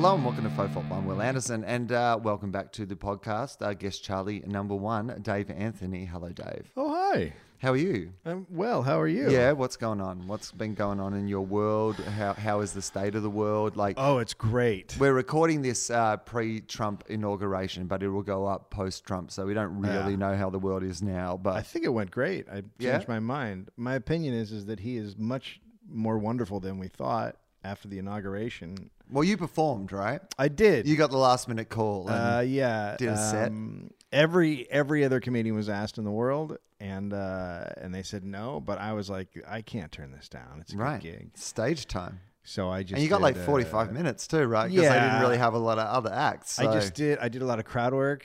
Hello and welcome to Fofop. I'm Wil Anderson, and uh, welcome back to the podcast. Our guest Charlie number one, Dave Anthony. Hello, Dave. Oh, hi. How are you? I'm well. How are you? Yeah. What's going on? What's been going on in your world? How how is the state of the world? Like, Oh, it's great. we're recording this uh, pre-Trump inauguration, but it will go up post-Trump, so we don't really Yeah. know how the world is now. But I think it went great. I changed Yeah? my mind. My opinion is is that he is much more wonderful than we thought after the inauguration. Well, you performed, right? I did. You got the last-minute call. And uh, yeah. did a set? um, Every every other comedian was asked in the world, and uh, and they said no. But I was like, I can't turn this down. It's a right, good gig. stage time. So I just And you got did, like uh, 45 minutes too, right? Because they didn't really have a lot of other acts. I just did. I did a lot of crowd work,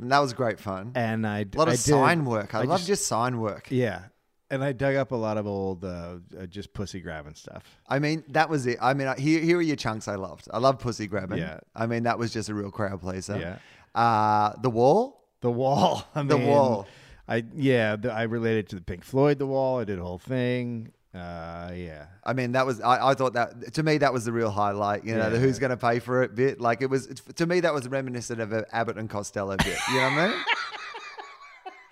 and that was great fun. and I A lot of I did- sign work. I, I love just- just, sign work. Yeah. And I dug up a lot of old, uh, uh, just pussy grabbing stuff. I mean, that was it. I mean, I- here, here are your chunks I loved. I love pussy grabbing. Yeah. I mean, that was just a real crowd pleaser. Yeah. Uh, the wall. The wall. I The Wall. I yeah. The, I related to the Pink Floyd. The wall. I did a whole thing. Uh, yeah. I mean, that was. I, I thought that to me that was the real highlight. You know, the who's going to pay for it bit. Like it was to me that was reminiscent of a Abbott and Costello bit. You know what I mean?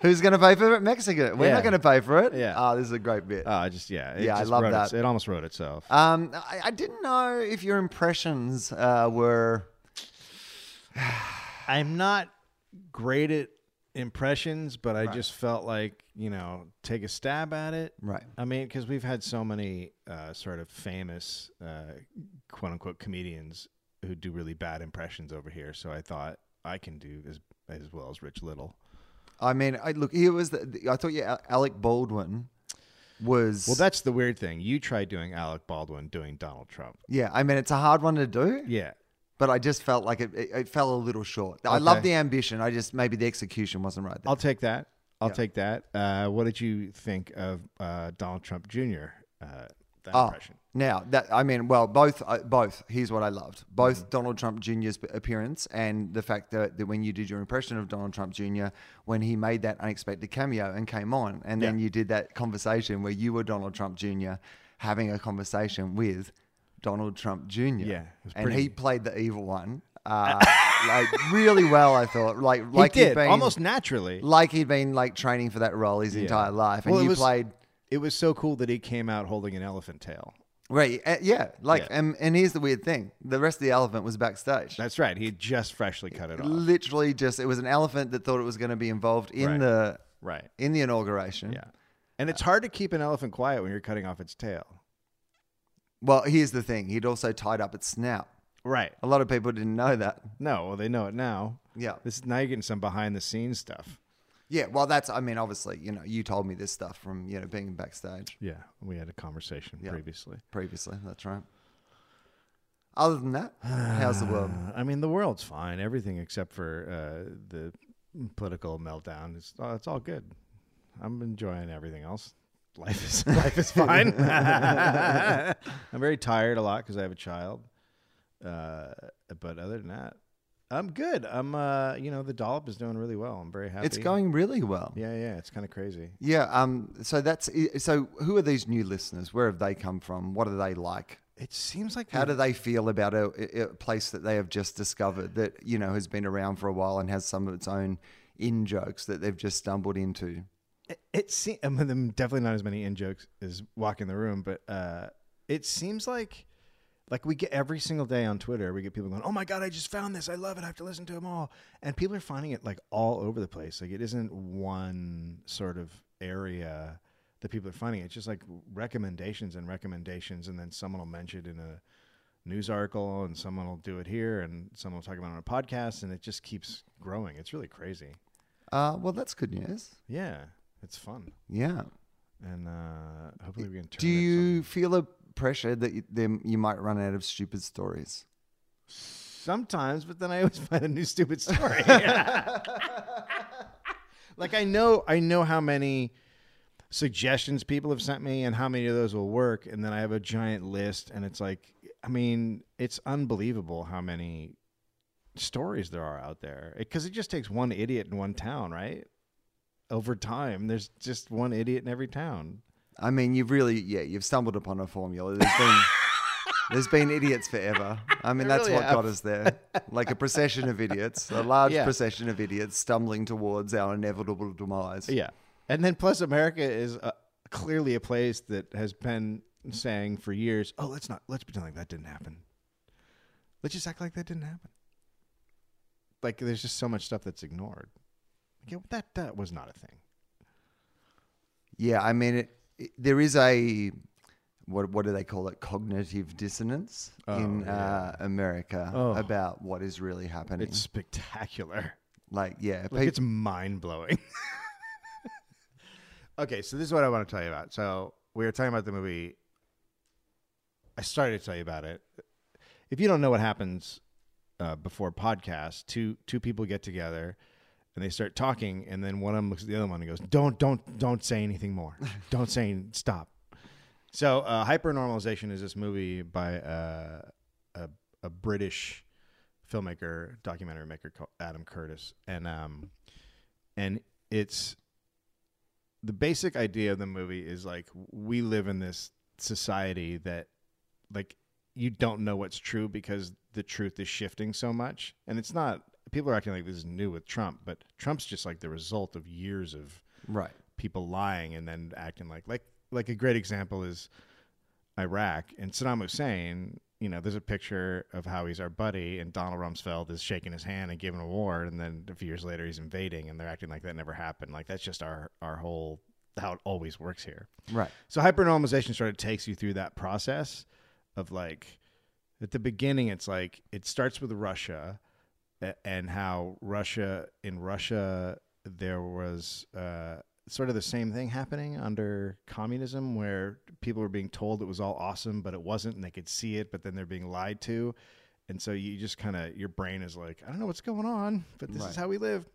Who's going to pay for it? Mexico. We're Yeah. not going to pay for it. Yeah. Oh, this is a great bit. Uh, I just yeah. It Yeah, I just love wrote that. It, it almost wrote itself. Um, I, I didn't know if your impressions uh, were. I'm not great at impressions, but I just felt like you know take a stab at it. Right. I mean, because we've had so many uh, sort of famous uh, quote unquote comedians who do really bad impressions over here. So I thought I can do as as well as Rich Little. I mean, I look. Here was the. I thought yeah, Alec Baldwin was. Well, that's the weird thing. You tried doing Alec Baldwin doing Donald Trump. Yeah, I mean, it's a hard one to do, Yeah. but I just felt like it, it, it fell a little short. I love Okay. the ambition. I just maybe the execution wasn't right. There. I'll take that. I'll take that. Uh, what did you think of uh, Donald Trump Jr. Uh, that Oh, impression? Now that I mean, well, both, uh, both. Here's what I loved: both Mm-hmm. Donald Trump Jr.'s appearance and the fact that, that when you did your impression of Donald Trump Jr., when he made that unexpected cameo and came on, and then you did that conversation where you were Donald Trump Jr. having a conversation with Donald Trump Jr. Yeah, and he played the evil one. Uh, like really well, I thought. Like like he he'd did been, almost naturally. like he'd been like training for that role his Yeah. entire life, and Well, you was- played It was so cool that he came out holding an elephant tail. Right. uh, yeah, like Yeah. And, and here's the weird thing: the rest of the elephant was backstage. That's right. He had just freshly cut it off. Literally, just it was an elephant that thought it was going to be involved in Right. the Right. in the inauguration. Yeah. And it's hard to keep an elephant quiet when you're cutting off its tail. Well, here's the thing: he'd also tied up its snout. Right. A lot of people didn't know that. No, well, they know it now. Yeah. This is now you're getting some behind the scenes stuff. Yeah. Well, that's. I mean, obviously, you know, you told me this stuff from you know being backstage Yeah, we had a conversation Yeah. previously. previously. That's right. Other than that, how's the world? Uh, I mean, the world's fine. Everything except for uh, the political meltdown. It's uh, it's all good. I'm enjoying everything else. Life is life is fine. I'm very tired a lot because I have a child. Uh, but other than that, I'm good. I'm uh, you know, the dollop is doing really well. I'm very happy. It's going really well. Yeah, yeah. It's kind of crazy. Yeah. Um. So that's so. Who are these new listeners? Where have they come from? What are they like? It seems like How do they feel about a, a place that they have just discovered that you know has been around for a while and has some of its own in jokes that they've just stumbled into? it, it seems I mean, definitely not as many in jokes as walk in the room, but uh, it seems like Like we get every single day on Twitter, we get people going, "Oh my god, I just found this! I love it! I have to listen to them all." And people are finding it like all over the place. Like it isn't one sort of area that people are finding. It's just like recommendations and recommendations, and then someone will mention it in a news article, and someone will do it here, and someone will talk about it on a podcast, and it just keeps growing. It's really crazy. Uh, well, that's good news. Yeah, it's fun, Yeah. and uh, hopefully we can. Turn Do it you feel a pressure that you, might run out of stupid stories? Sometimes, but then I always find a new stupid story. like I know, I know how many suggestions people have sent me and how many of those will work, and then I have a giant list, and it's like, I mean, it's unbelievable how many stories there are out there because it just takes one idiot in one town, right? Over time, there's just one idiot in every town. I mean, you've really, yeah, you've stumbled upon a formula. There's been, there's been idiots forever. I mean, that's really what have. got us there. Like a procession of idiots, a large Yeah. procession of idiots stumbling towards our inevitable demise. Yeah. And then plus America is uh, clearly a place that has been saying for years, "Oh, let's not let's pretend like that didn't happen. Let's just act like that didn't happen." Like there's just so much stuff that's ignored. Like, yeah, that that was not a thing. Yeah, I mean, it, it, there is a what what do they call it? Cognitive dissonance Oh, in yeah. uh, America Oh. about what is really happening. It's spectacular. like, yeah, Like peop- it's mind blowing. okay, so this is what I want to tell you about. So we were talking about the movie. I started to tell you about it. If you don't know what happens uh, before podcast, two two people get together and they start talking, and then one of them looks at the other one and goes, "Don't don't don't say anything more. don't say any- stop." So uh, hypernormalization is this movie by uh, a a British filmmaker, documentary maker called Adam Curtis, and um, and it's the basic idea of the movie is like we live in this society that like you don't know what's true because the truth is shifting so much, and it's not. People are acting like this is new with Trump, but Trump's just like the result of years of right. people lying and then acting like like like a great example is Iraq and Saddam Hussein. You know, there's a picture of how he's our buddy, and Donald Rumsfeld is shaking his hand and giving an award, and then a few years later he's invading, and they're acting like that never happened. Like that's just our our whole how it always works here. Right. So hypernormalization sort of takes you through that process of like at the beginning it's like it starts with Russia and how Russia in Russia there was uh, sort of the same thing happening under communism where people were being told it was all awesome but it wasn't and they could see it but then they're being lied to. And so you just kind of your brain is like I don't know what's going on but this is how we live.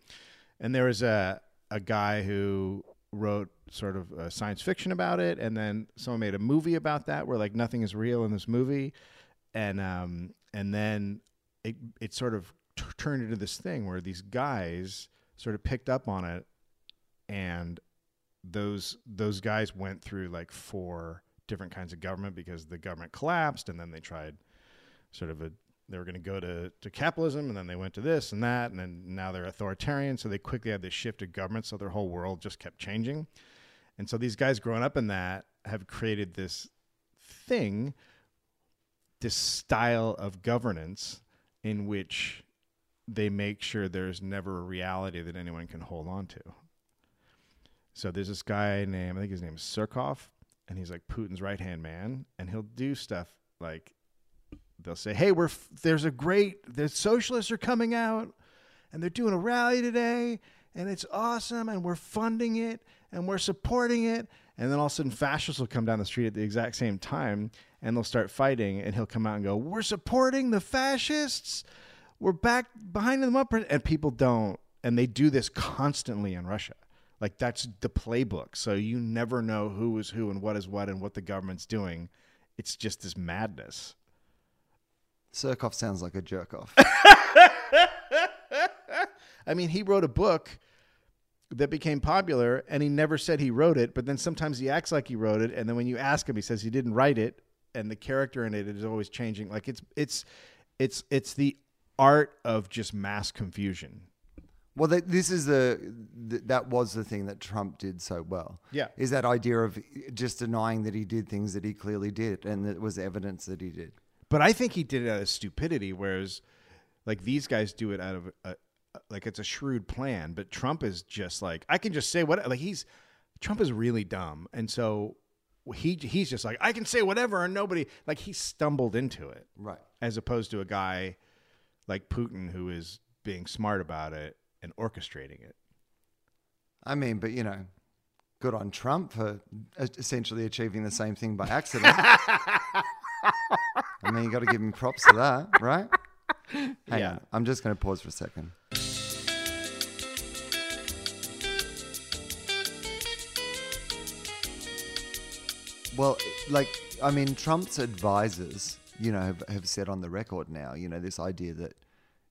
And there was a a guy who wrote sort of uh, science fiction about it, and then someone made a movie about that where like nothing is real in this movie, and um and then it it sort of t- turned into this thing where these guys sort of picked up on it, and those those guys went through like four different kinds of government because the government collapsed, and then they tried sort of a they were going to go to, to capitalism and then they went to this and that and then now they're authoritarian so they quickly had this shift of government so their whole world just kept changing. And so these guys growing up in that have created this thing this style of governance in which they make sure there's never a reality that anyone can hold on to so there's this guy named i think his name is surkov and he's like putin's right hand man and he'll do stuff like they'll say, "Hey, we're f- there's a great the socialists are coming out, and they're doing a rally today, and it's awesome, and we're funding it, and we're supporting it." And then all of a sudden, fascists will come down the street at the exact same time, and they'll start fighting, and he'll come out and go, "We're supporting the fascists. We're back behind them up," and people don't, and they do this constantly in Russia. Like that's the playbook. So you never know who is who and what is what and what the government's doing. It's just this madness. Surkov sounds like a jerk off. I mean, he wrote a book that became popular and he never said he wrote it, but then sometimes he acts like he wrote it and then when you ask him he says he didn't write it and the character in it is always changing. Like it's it's it's it's the art of just mass confusion. Well, that, this is the th- that was the thing that Trump did so well. Yeah. is that idea of just denying that he did things that he clearly did, and that was evidence that he did. But I think he did it out of stupidity, whereas like these guys do it out of a, like it's a shrewd plan. But Trump is just like I can just say what like he's Trump is really dumb, and so he he's just like I can say whatever and nobody like he stumbled into it Right. as opposed to a guy like Putin who is being smart about it and orchestrating it. I mean, but you know, good on Trump for essentially achieving the same thing by accident. I mean, you got to give him props for that, right? Hang Yeah. on. I'm just going to pause for a second. Well, like, I mean, Trump's advisors, you know, have, have said on the record now, you know, this idea that,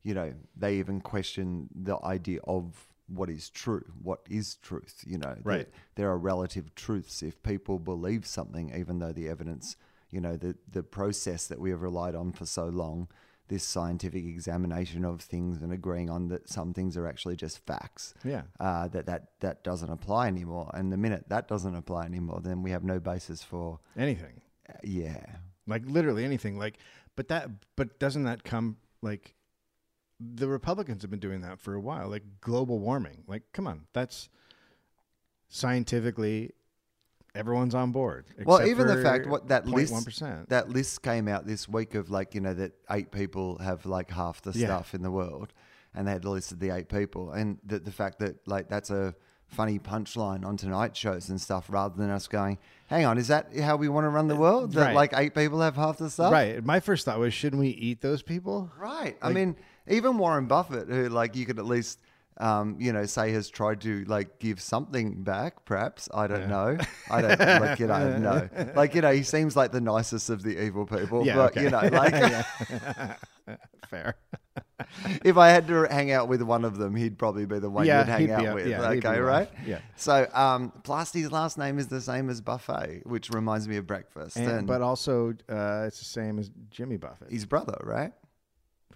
you know, they even question the idea of what is true, what is truth, you know, that Right. there are relative truths. If people believe something, even though the evidence, you know, the, the process that we have relied on for so long, this scientific examination of things and agreeing on that some things are actually just facts Yeah. uh, that that that doesn't apply anymore. And the minute that doesn't apply anymore, then we have no basis for Anything. uh, yeah. Like literally anything like but that but doesn't that come like the republicans have been doing that for a while like global warming like come on that's scientifically everyone's on board Well, even the fact what that list 0.1%. that list came out this week of like you know that eight people have like half the Yeah. stuff in the world, and they had listed the eight people, and the, the fact that like that's a funny punchline on tonight shows and stuff, rather than us going, "Hang on, is that how we want to run the world? That Right. like eight people have half the stuff?" right my first thought was shouldn't we eat those people Right. I mean, even Warren Buffett, who like you could at least, um, you know, say has tried to like give something back. Perhaps I don't know. I don't like you know no. Like you know, he seems like the nicest of the evil people. Yeah, but okay. you know, like fair if I had to hang out with one of them, he'd probably be the one Yeah, you'd hang out with. yeah, okay, one. right? Yeah. So, um, plus his last name is the same as Buffet, which reminds me of breakfast. and, And, but also uh, it's the same as jimmy buffett his brother, right?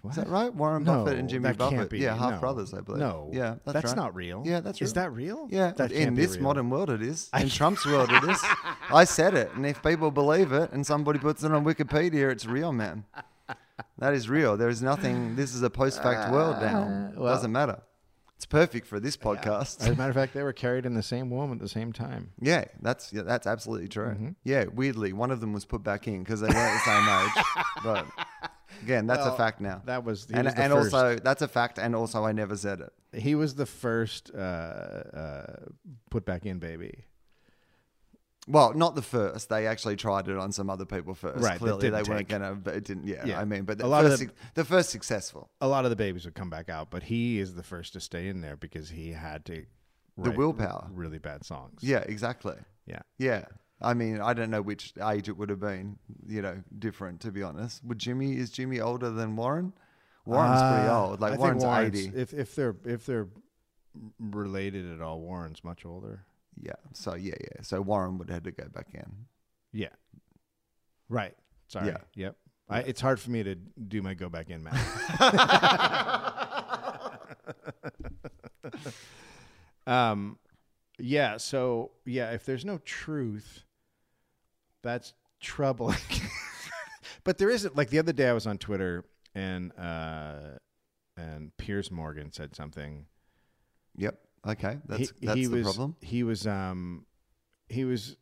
What? Is that right? Warren No, Buffett and Jimmy Buffett. Yeah, half No. brothers, I believe. No, Yeah, that's, that's right. not real. Yeah, that's Is that real? Yeah, that in this real. modern world it is. In Trump's world it is. I said it, and if people believe it and somebody puts it on Wikipedia, it's real, man. That is real. There is nothing. This is a post-fact world now. well- Doesn't matter. It's perfect for this podcast. As a matter of fact, they were carried in the same womb at the same time. Yeah, that's yeah, that's absolutely true. Mm-hmm. Yeah, weirdly, one of them was put back in because they weren't the same age. But again, that's a Well, fact now. That was he and was the and first. also that's a fact. And also, I never said it. he was the first uh, uh, put back in baby. Well, not the first. They actually tried it on some other people first. Right, Clearly, they weren't take. gonna. But it didn't. Yeah, Yeah. I mean, but the A lot of first, the- the first successful. A lot of the babies would come back out, but he is the first to stay in there because he had to. The write willpower. Really bad songs. Yeah, exactly. Yeah. Yeah. I mean, I don't know which age it would have been, you know, different to be honest. Would Jimmy is Jimmy older than Warren? Warren's pretty Uh, old. I Like think Warren's, Warren's- eighty. If if they're if they're related at all, Warren's much older. Yeah. So yeah, yeah. So Warren would have to go back in. Yeah. Right. Sorry. Yeah. Yep. I, it's hard for me to do my go back in math. um, yeah. So yeah, if there's no truth, that's troubling. but there isn't. Like the other day, I was on Twitter and uh, and Piers Morgan said something. Yep. Okay. That's he, that's he the was, problem. He was um he was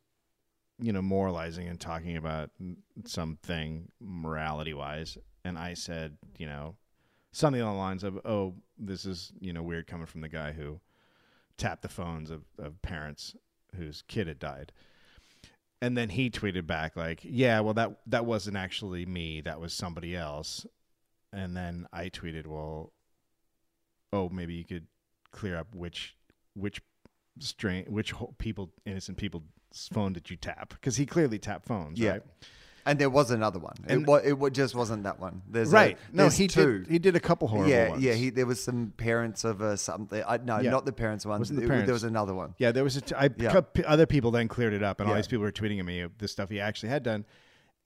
you know moralizing and talking about something morality wise and I said, you know, something along the lines of, "Oh, this is, you know, weird coming from the guy who tapped the phones of, of parents whose kid had died." And then he tweeted back like, "Yeah, well that that wasn't actually me. That was somebody else." And then I tweeted, "Well, oh, maybe you could clear up which which strain which people innocent people's phone did you tap because he clearly tapped phones Yeah. right And there was another one. And- it, it just wasn't that one. There's a- right no there's he two. did he did a couple horrible yeah, ones yeah. He, there was some parents of uh, something. I, no, Yeah. not the parents one. Wasn't the It- There was another one. yeah there was a t- I, Yeah. other people then cleared it up and all these people were tweeting at me the stuff he actually had done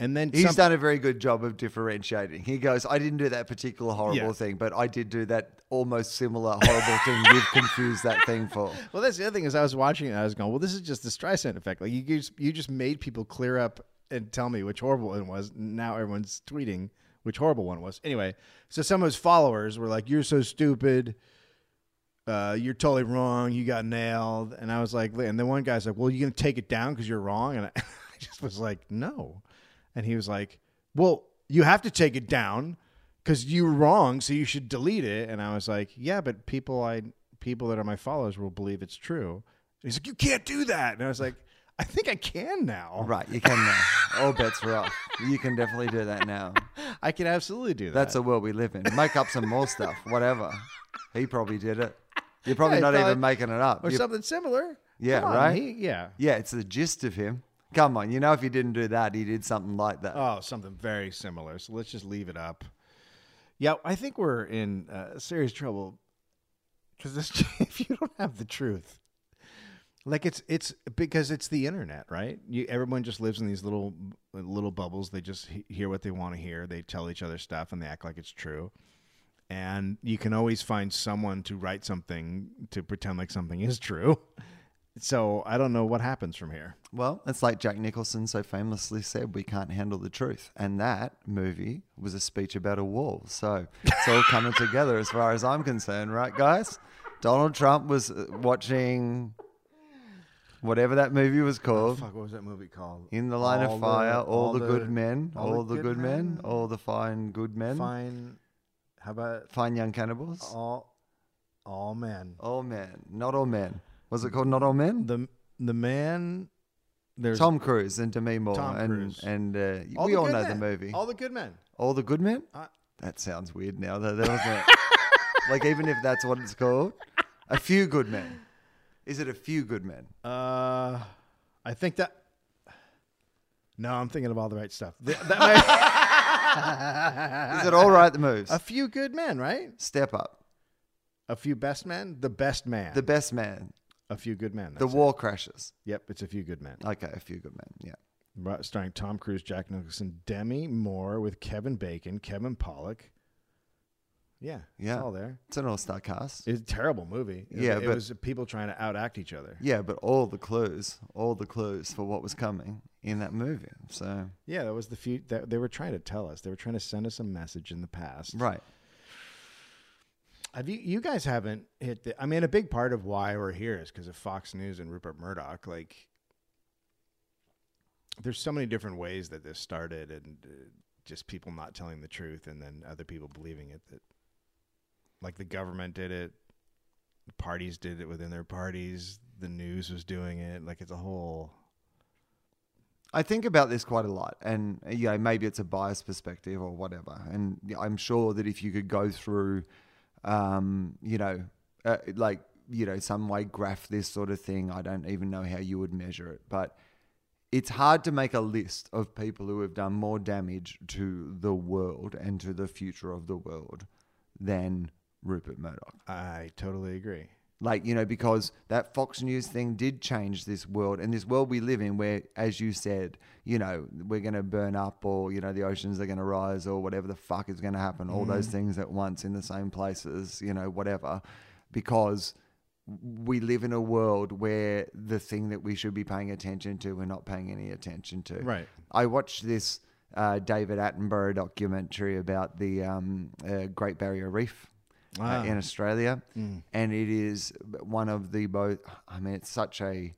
and then He's some- done a very good job of differentiating. He goes, I didn't do that particular horrible Yeah. thing, but I did do that almost similar horrible thing you've confused that thing for. well that's the other thing is I was watching it and I was going well this is just the Streisand effect like you just you just made people clear up and tell me which horrible one was. Now everyone's tweeting which horrible one was. Anyway, so some of his followers were like, "You're so stupid. Uh, you're totally wrong. You got nailed." And I was like, and then one guy's like, "Well, you gonna take it down because you're wrong?" And I, I just was like, "No." And he was like, "Well, you have to take it down because you were wrong, so you should delete it." And I was like, "Yeah, but people I people that are my followers will believe it's true." And he's like, "You can't do that." And I was like, "I think I can now. Right, you can now. All bets are off. You can definitely do that now. I can absolutely do that." That's the world we live in. Make up some more stuff, whatever. He probably did it. You're probably Yeah, not thought- even making it up. or You- something similar. Yeah, Come on, right? he- yeah. yeah, it's the gist of him. Come on, you know, if he didn't do that, he did something like that. Oh, something very similar. So let's just leave it up. Yeah, I think we're in uh, serious trouble because if you don't have the truth, like it's it's because it's the internet, right? You everyone just lives in these little little bubbles. They just he- hear what they want to hear. They tell each other stuff and they act like it's true. And you can always find someone to write something to pretend like something is true. So I don't know what happens from here. Well, it's like Jack Nicholson so famously said, we can't handle the truth. And that movie was a speech about a wall. So it's all coming together as far as I'm concerned, right, guys? Donald Trump was uh, watching whatever that movie was called. Fuck, what was that movie called? In the line All of fire, the- all, the, good men, all, the good, men, men. all the fine good men, fine, Fine. How about Fine young cannibals. all all men? All men, not all men. Was it called Not All Men? The the man there's Tom Cruise and Demi Moore, Tom and Cruise. and uh, all we the all good know men. the movie. All the good men. All the good men. Uh, That sounds weird now, though, like even if that's what it's called, a few good men. Is it a few good men? Uh I think that No, I'm thinking of all the right stuff. Th- that might- Is it all right? The moves. a few good men, right? Step up. A few best men? The best man. The best man. A few good men. The that's it. war crashes. Yep, it's a few good men. Okay, a few good men. Yeah. Right, starring Tom Cruise, Jack Nicholson, Demi Moore with Kevin Bacon, Kevin Pollak. Yeah, Yeah. it's all there. It's an all-star cast. It's a terrible movie. It, Yeah, it but- was people trying to outact each other. Yeah, but all the clues, all the clues for what was coming in that movie. So Yeah, that was the few that they were trying to tell us. They were trying to send us a message in the past. right. Have you? You guys haven't hit. The, I mean, a big part of why we're here is because of Fox News and Rupert Murdoch. Like, there's so many different ways that this started, and uh, just people not telling the truth, and then other people believing it. That, like, the government did it, the parties did it within their parties, the news was doing it. Like, it's a whole. I think about this quite a lot, and you know, maybe it's a biased perspective or whatever. And I'm sure that if you could go through, um, you know, uh, like you know, some way graph this sort of thing, I don't even know how you would measure it, but it's hard to make a list of people who have done more damage to the world and to the future of the world than Rupert Murdoch. I totally agree. Like, you know, because that Fox News thing did change this world and this world we live in where, as you said, you know, we're going to burn up or, you know, the oceans are going to rise or whatever the fuck is going to happen, all those things at once in the same places, you know, whatever. Because we live in a world where the thing that we should be paying attention to, we're not paying any attention to. Right. I watched this uh, David Attenborough documentary about the um, uh, Great Barrier Reef Ah. uh, in Australia, and it is one of the most. I mean, it's such a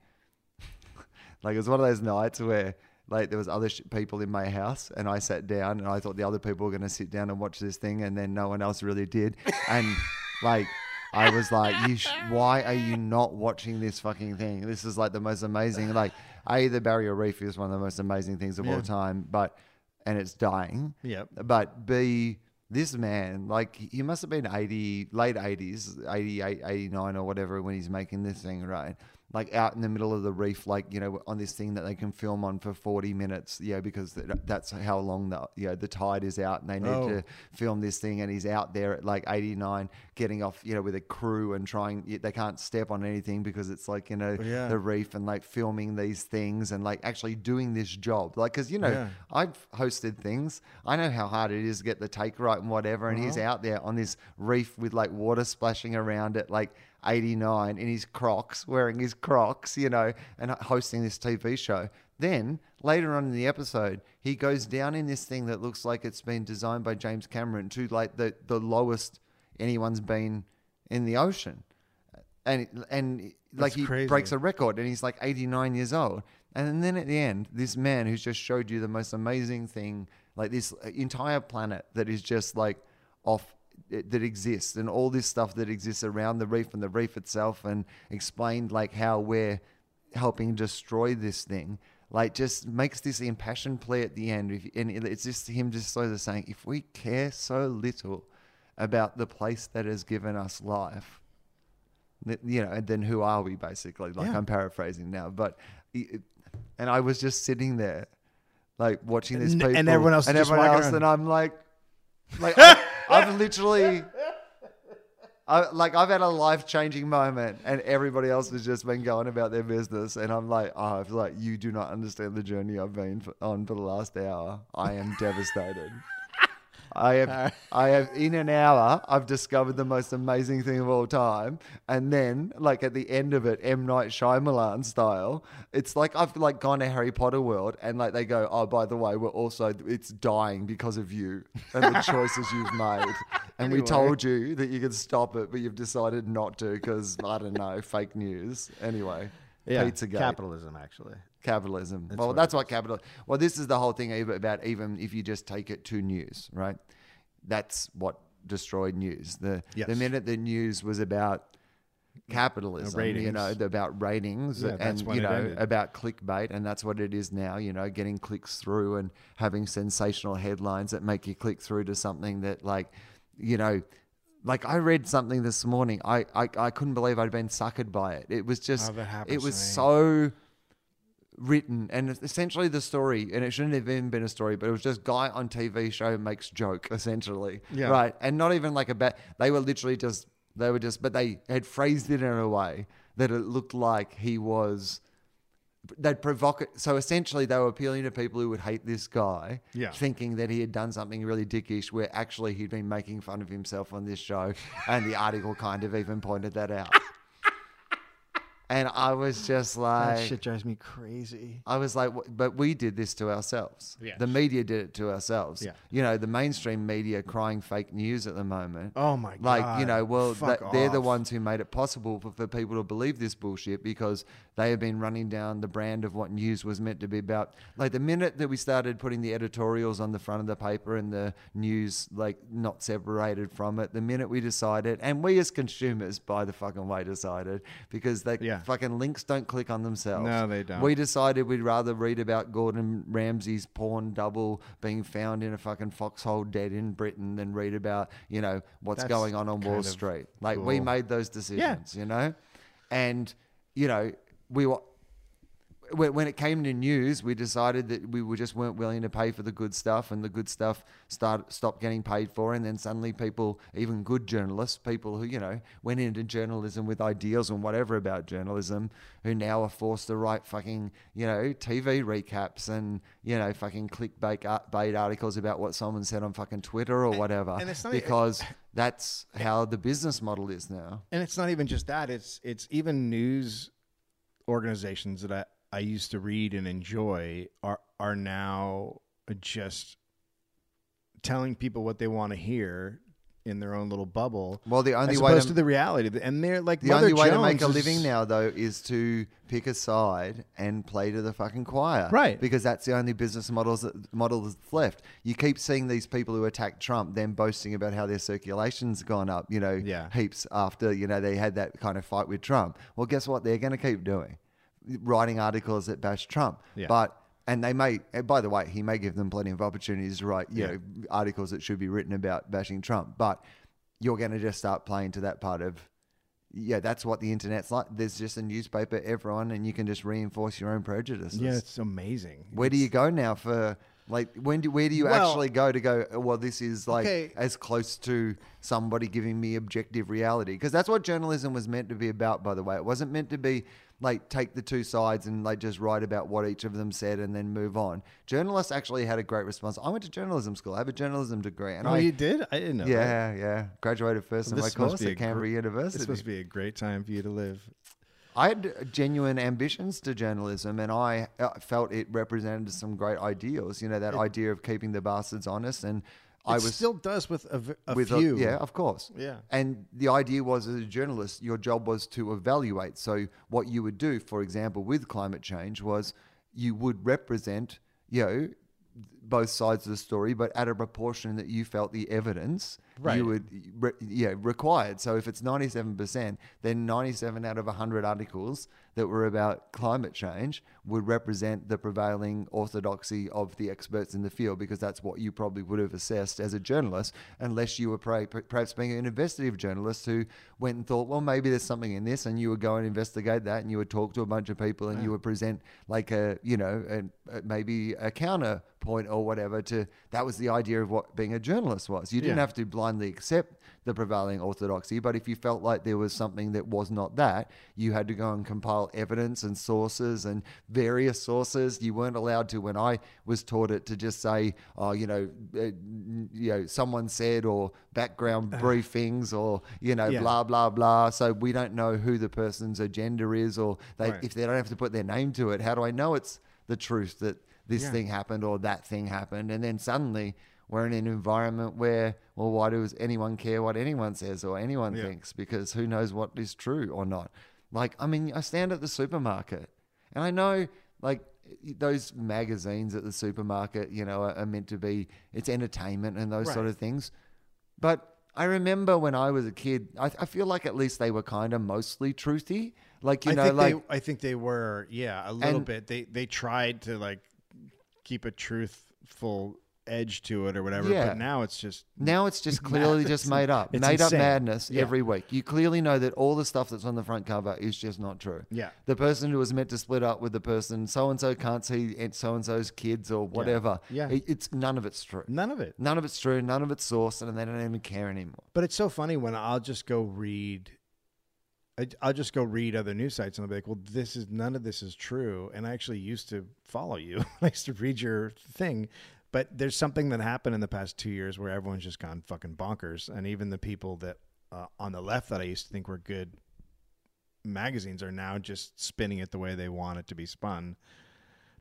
like it's one of those nights where like there was other sh- people in my house, and I sat down, and I thought the other people were going to sit down and watch this thing, and then no one else really did, and like. I was like, you sh- why are you not watching this fucking thing? This is like the most amazing. Like, a the barrier reef is one of the most amazing things of Yeah. all time, but and it's dying. yeah But B, this man, like, he must have been 80, late 80s, 88, 89 or whatever when he's making this thing, right? Like, out in the middle of the reef, like, you know, on this thing that they can film on for 40 minutes, you know, because that's how long the, you know, the tide is out and they need Oh. to film this thing. And he's out there at like 89 getting off, you know, with a crew and trying, they can't step on anything because it's like, you know, Yeah. the reef and like filming these things and like actually doing this job. Like, cause, you know, Yeah. I've hosted things. I know how hard it is to get the take right and whatever. And he's Uh-huh. out there on this reef with like water splashing around it, like 89 in his Crocs, wearing his Crocs, you know, and hosting this TV show. Then later on in the episode, he goes down in this thing that looks like it's been designed by James Cameron to like the, the lowest anyone's been in the ocean. And and like That's he crazy. breaks a record and he's like 89 years old. And then at the end, this man who's just showed you the most amazing thing, like this entire planet that is just like off that exists and all this stuff that exists around the reef and the reef itself and explained like how we're helping destroy this thing. Like just makes this impassioned plea at the end. If- and it's just him just sort of saying if we care so little about the place that has given us life you know and then who are we basically? Like Yeah. i'm paraphrasing now but it- and i was just sitting there like watching this And- people and everyone else and everyone else and i'm like like I, i've literally I, like I've had a life changing moment, and everybody else has just been going about their business, and I'm like, oh, I feel like you do not understand the journey I've been on for the last hour. I am devastated. I have, I have in an hour, I've discovered the most amazing thing of all time, and then like at the end of it, M. Night Shyamalan style, it's like I've like gone to Harry Potter world, and like they go, oh, by the way, we're also it's dying because of you and the choices you've made, and we told you that you could stop it, but you've decided not to because I don't know, fake news. Anyway, Yeah, Pizzagate. capitalism actually. Capitalism. well, what that's what capital. Well, this is the whole thing about even if you just take it to news, right? That's what destroyed news. The the minute the news was about capitalism, you know, about ratings Yeah, and you know ended. about clickbait, and that's what it is now. You know, getting clicks through and having sensational headlines that make you click through to something that, like, you know. Like I read something this morning, I, I, I couldn't believe I'd been suckered by it. It was just, Oh, it was so written and it's essentially the story and it shouldn't have even been a story but it was just guy on tv show makes joke essentially Yeah. right and not even like a bad they were literally just they were just but they had phrased it in a way that it looked like he was they'd provoke it so essentially they were appealing to people who would hate this guy Yeah. thinking that he had done something really dickish where actually he'd been making fun of himself on this show and the article kind of even pointed that out and i was just like that shit drives me crazy. I was like, but we did this to ourselves. Yes. The media did it to ourselves. Yeah. You know, the mainstream media crying fake news at the moment. Oh my God. Like, you know, well, Fuck that, they're the ones who made it possible for, for people to believe this bullshit because they have been running down the brand of what news was meant to be about. Like, the minute that we started putting the editorials on the front of the paper and the news, like, not separated from it, the minute we decided, and we as consumers, by the fucking way, decided because they Yeah. Fucking links don't click on themselves. No, they don't. We decided we'd rather read about Gordon Ramsay's porn double being found in a fucking foxhole dead in Britain than read about, you know, what's That's going on on Wall Street. Like we made those decisions, you know? And, you know, we were when, when it came to news, we decided that we were just weren't willing to pay for the good stuff, and the good stuff start stopped getting paid for, and then suddenly people, even good journalists, people who you know went into journalism with ideals and whatever about journalism, who now are forced to write fucking you know TV recaps and you know fucking clickbait art- bait articles about what someone said on fucking Twitter or whatever, and it's not e- because that's how the business model is now. And it's not even just that. It's it's even news organizations that I, used to read and enjoy are are now just telling people what they want to hear in their own little bubble. Well, the only as way opposed to- to, the reality, and they're like The Mother only way to make a living now, though, is to pick a side and play to the fucking choir, Right. Because that's the only business models that, model that's left. You keep seeing these people who attack Trump, then boasting about how their circulation's gone up, you know, Yeah. heaps after you know they had that kind of fight with Trump. Well, guess what? They're going to keep doing, writing articles that bash Trump, Yeah. but. And they may, and by the way, he may give them plenty of opportunities to write, you Yeah. know, articles that should be written about bashing Trump. But you're going to just start playing to that part of yeah, that's what the internet's like. There's just a newspaper, everyone, and you can just reinforce your own prejudices. Yeah, it's amazing. Where do you go now for Like when do where do you Well- actually go to go? "Oh, Well, this is like Okay. as close to somebody giving me objective reality because that's what journalism was meant to be about. By the way, it wasn't meant to be like take the two sides and like just write about what each of them said and then move on. Journalists actually had a great response. I went to journalism school. I have a journalism degree, and Oh, I you did? I didn't know. that. yeah yeah graduated first in my course at Canberra gr- University. This must be a great time for you to live. I had genuine ambitions to journalism, and I uh, felt it represented some great ideals. You know, that idea of keeping the bastards honest, and I was still does with a, v- a with a- few. yeah, of course, Yeah. And the idea was, as a journalist, your job was to evaluate. So, what you would do, for example, with climate change, was you would represent, you know, both sides of the story, but at a proportion that you felt the evidence Right. you would re- yeah required. So if it's ninety seven percent, then ninety seven out of hundred articles that were about climate change would represent the prevailing orthodoxy of the experts in the field because that's what you probably would have assessed as a journalist, unless you were perhaps being an investigative journalist who went and thought, well, maybe there's something in this, and you would go and investigate that, and you would talk to a bunch of people, and you would present like a you know a, a, maybe a counterpoint or whatever to that was the idea of what being a journalist was. You didn't Yeah. have to blindly accept the prevailing orthodoxy, but if you felt like there was something that was not that, you had to go and compile evidence and sources and various sources. You weren't allowed to, when I was taught it, to just say, oh, you know, uh, you know, someone said or background briefings or you know, Yeah. blah blah blah. So we don't know who the person's agenda is, or they, Right. if they don't have to put their name to it, how do I know it's the truth that this Yeah. thing happened or that thing happened? And then suddenly we're in an environment where, well, why does anyone care what anyone says or anyone Yeah. thinks? Because who knows what is true or not? Like, I mean, I stand at the supermarket and I know, like, those magazines at the supermarket, you know, are, are meant to be, it's entertainment and those sort of things. But I remember when I was a kid, I, I feel like at least they were kind of mostly truthy. Like, you I know, think like, they, I think they were, yeah, a little And- bit. They they tried to like keep a truthful edge to it or whatever, Yeah. but now it's just Now it's just clearly just made up, It's made up madness Yeah. every week. You clearly know that all the stuff that's on the front cover is just not true. Yeah. the person who was meant to split up with the person so and so can't see so and so's kids or whatever. Yeah. It- it's none of it's true. none of it. None of it's true. None of it's sourced, and they don't even care anymore. But it's so funny when I'll just go read. I- I'll just go read other news sites and I'll be like, well, this is none of this is true. And I actually used to follow you. I used to read your thing. But there's something that happened in the past two years where everyone's just gone fucking bonkers. And even the people that uh, on the left that I used to think were good magazines are now just spinning it the way they want it to be spun.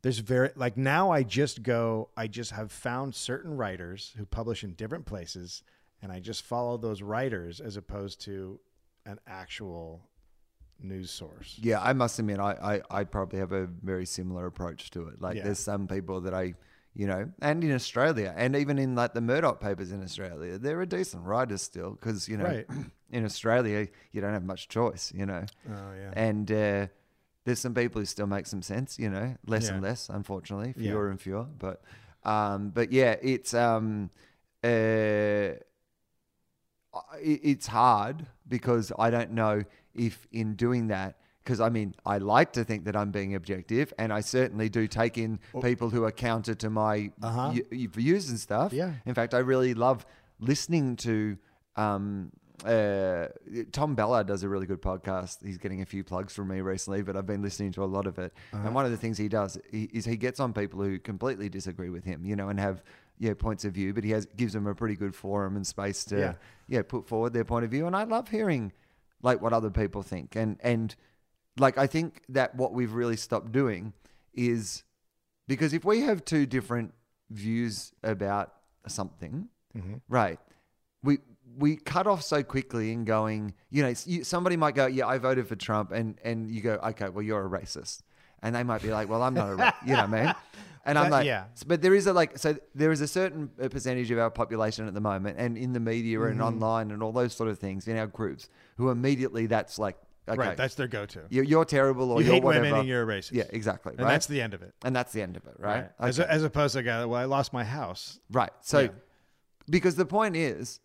There's very, like now I just go, I just have found certain writers who publish in different places and I just follow those writers as opposed to an actual news source. Yeah, I must admit, I, I, I probably have a very similar approach to it. Like, Yeah. there's some people that I, you know, and in Australia, and even in like the Murdoch papers in Australia, there are decent writers still because, you know, Right. in Australia, you don't have much choice, you know. Oh yeah. And uh, there's some people who still make some sense, you know, less and less, unfortunately, Yeah. fewer and fewer. But, um, but yeah, it's um, uh, I- it's hard because I don't know if in doing that. Because I mean, I like to think that I'm being objective, and I certainly do take in people who are counter to my Uh-huh. y- views and stuff. Yeah. In fact, I really love listening to um, uh, Tom Ballard does a really good podcast. He's getting a few plugs from me recently, but I've been listening to a lot of it. Uh-huh. And one of the things he does he, is he gets on people who completely disagree with him, you know, and have yeah points of view, but he has gives them a pretty good forum and space to Yeah. yeah, put forward their point of view. And I love hearing like what other people think. And and like I think that what we've really stopped doing is because if we have two different views about something, Mm-hmm. right? We we cut off so quickly in going, you know, you, somebody might go, yeah, I voted for Trump, and and you go, okay, well, you're a racist, and they might be like, well, I'm not a, ra-, you know, what I mean. And I'm That- like, yeah. but there is a like, so there is a certain uh, percentage of our population at the moment, and in the media and Mm-hmm. online and all those sort of things in our groups, who immediately that's like, okay, Right. That's their go-to. you're, you're terrible or you are hate whatever. women and you're a racist. yeah, exactly, And right? that's the end of it. and that's the end of it, right? As, Okay. as opposed to a guy, well, I lost my house. Right. So, Yeah. because the point is,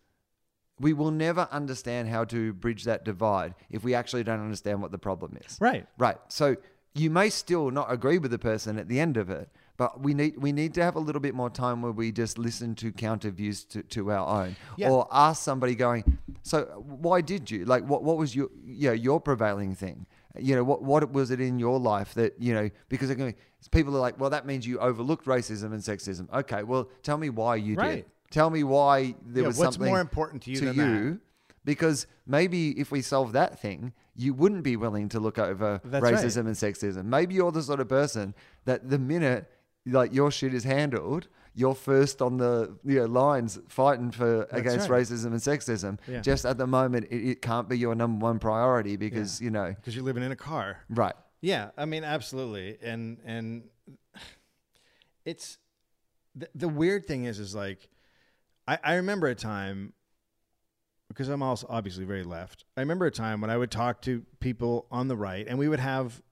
we will never understand how to bridge that divide if we actually don't understand what the problem is. Right. Right. So, you may still not agree with the person at the end of it, But we need we need to have a little bit more time where we just listen to counter views to, to our own, Yeah. or ask somebody going, so why did you like what what was your you know, your prevailing thing? You know what what was it in your life that you know because they're going people are like, well that means you overlooked racism and sexism. Okay, well tell me why you did. Right. Tell me why there Yeah, was what's something more important to you than that? you because maybe if we solve that thing, you wouldn't be willing to look over That's right. racism and sexism. Maybe you're the sort of person that the minute like your shit is handled, you're first on the you know, lines fighting for against right. racism and sexism. Yeah. Just at the moment, it, it can't be your number one priority because you know because you're living in a car. right. Yeah, I mean, absolutely, and and it's the, the weird thing is is like I, I remember a time because I'm also obviously very left. I remember a time when I would talk to people on the right, and we would have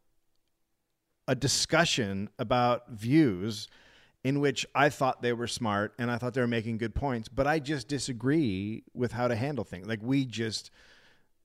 a discussion about views in which I thought they were smart and I thought they were making good points, but I just disagree with how to handle things. Like we just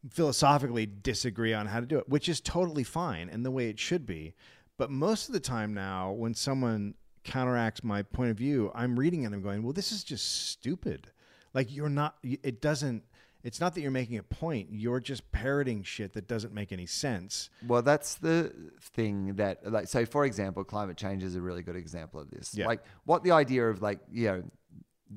philosophically disagree on how to do it, which is totally fine and the way it should be. But most of the time now, when someone counteracts my point of view, I'm reading it and I'm going, well, this is just stupid. Like you're not, it doesn't, it's not that you're making a point. You're just parroting shit that doesn't make any sense. Well, that's the thing that, like, so for example, climate change is a really good example of this. Yeah. Like, what the idea of, like, you know,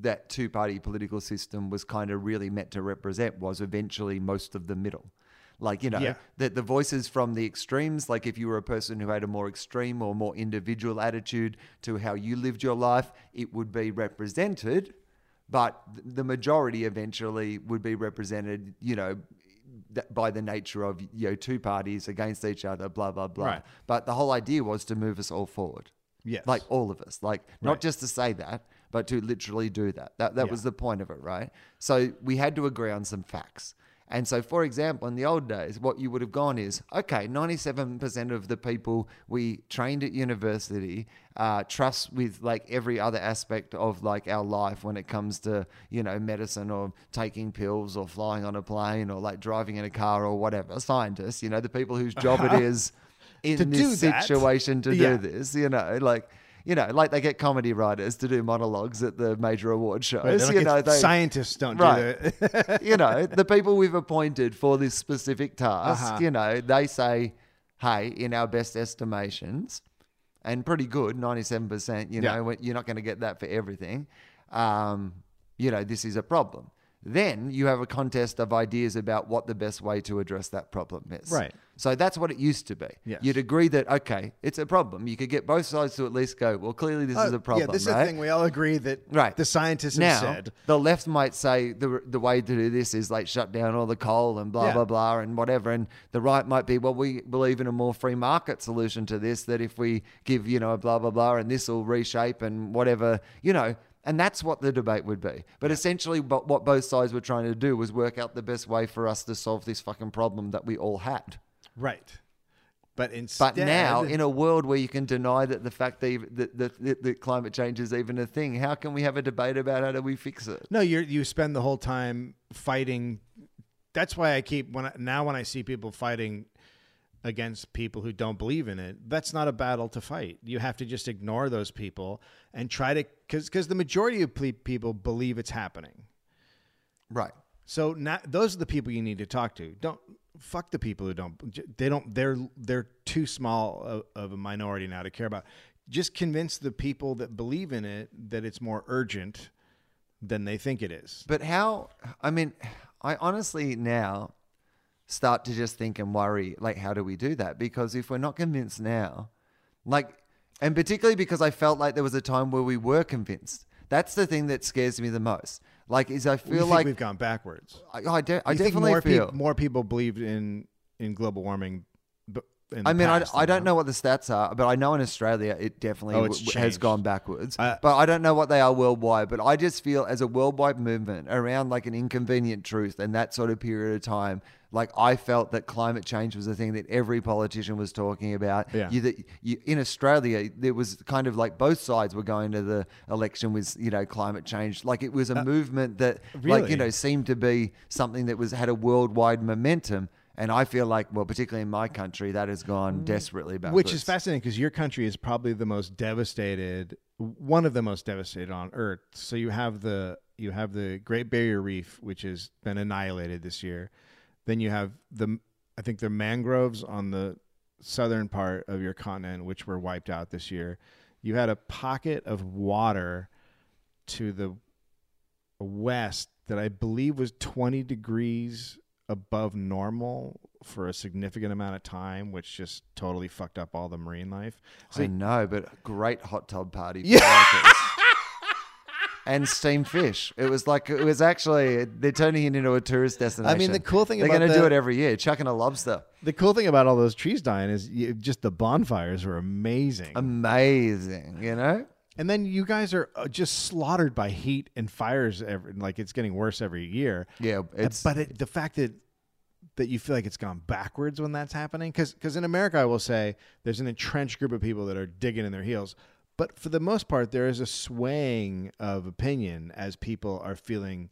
that two party political system was kind of really meant to represent was eventually most of the middle. Like, you know, Yeah. that the voices from the extremes, like if you were a person who had a more extreme or more individual attitude to how you lived your life, it would be represented. But the majority eventually would be represented, you know, by the nature of you know two parties against each other, blah blah blah. Right. But the whole idea was to move us all forward. Yes. Like all of us. Like not Right. just to say that, but to literally do that. That that Yeah. was the point of it, right? So we had to agree on some facts. And so, for example, in the old days, what you would have gone is okay, 97% of the people we trained at university uh, trust with like every other aspect of like our life when it comes to, you know, medicine or taking pills or flying on a plane or like driving in a car or whatever. Scientists, you know, the people whose job it is in To this situation to Yeah. do this, you know, like. You know, like they get comedy writers to do monologues at the major award shows. Right, you know, they, scientists don't Right. do that. you know, the people we've appointed for this specific task, Uh-huh. you know, they say, hey, in our best estimations, and pretty good, 97%, you Yeah. know, you're not going to get that for everything. Um, you know, this is a problem. Then you have a contest of ideas about what the best way to address that problem is. Right. So that's what it used to be. Yes. You'd agree that, okay, it's a problem. You could get both sides to at least go, well, clearly this is oh, a problem. Oh, yeah, this right? is the thing. We all agree that Right. the scientists now, have said. the left might say the the way to do this is like shut down all the coal and blah Yeah. blah blah and whatever, and the right might be well we believe in a more free market solution to this that if we give you know a blah blah blah and this will reshape and whatever you know. And that's what the debate would be. But essentially, what both sides were trying to do was work out the best way for us to solve this fucking problem that we all had. Right. But instead. But now, in a world where you can deny that the fact that, that, that, that, that climate change is even a thing, how can we have a debate about how do we fix it? No, you you spend the whole time fighting. That's why I keep when I, now when I see people fighting against people who don't believe in it, that's not a battle to fight. You have to just ignore those people and try to because because the majority of people believe it's happening. Right. So now those are the people you need to talk to. Don't fuck the people who don't. They don't. They're they're too small of, of a minority now to care about. Just convince the people that believe in it that it's more urgent than they think it is. But how? I mean, I honestly now start to just think and worry, like, how do we do that? Because if we're not convinced now, like, and particularly because I felt like there was a time where we were convinced. That's the thing that scares me the most. Like, is I feel like we've gone backwards. I, I, de- I think definitely more feel. peop- more people believed in in global warming. But in the I mean, I, I don't now. know what the stats are, but I know in Australia it definitely Oh, w- has gone backwards. Uh, but I don't know what they are worldwide. But I just feel as a worldwide movement around like an inconvenient truth and that sort of period of time, like I felt that climate change was a thing that every politician was talking about. Yeah. You, that you, in Australia, there was kind of like both sides were going to the election with you know climate change. Like it was a movement that like Uh, really? you know seemed to be something that was had a worldwide momentum. And I feel like, well, particularly in my country, that has gone desperately backwards. Which is fascinating because your country is probably the most devastated, one of the most devastated on Earth. So you have the you have the Great Barrier Reef, which has been annihilated this year. Then you have the I think the mangroves on the southern part of your continent, which were wiped out this year. You had a pocket of water to the west that I believe was 20 degrees above normal for a significant amount of time, which just totally fucked up all the marine life. I know, but great hot tub party. For Yeah. and steamed fish. It was like it was actually they're turning it into a tourist destination. I mean, the cool thing about they're going to do it every year, chucking a lobster. The cool thing about all those trees dying is you, just the bonfires were amazing. Amazing, you know. and then you guys are uh, just slaughtered by heat and fires. Every, like it's getting worse every year. Yeah, it's but it, the fact that that you feel like it's gone backwards when that's happening because because in america i will say there's an entrenched group of people that are digging in their heels but for the most part there is a swaying of opinion as people are feeling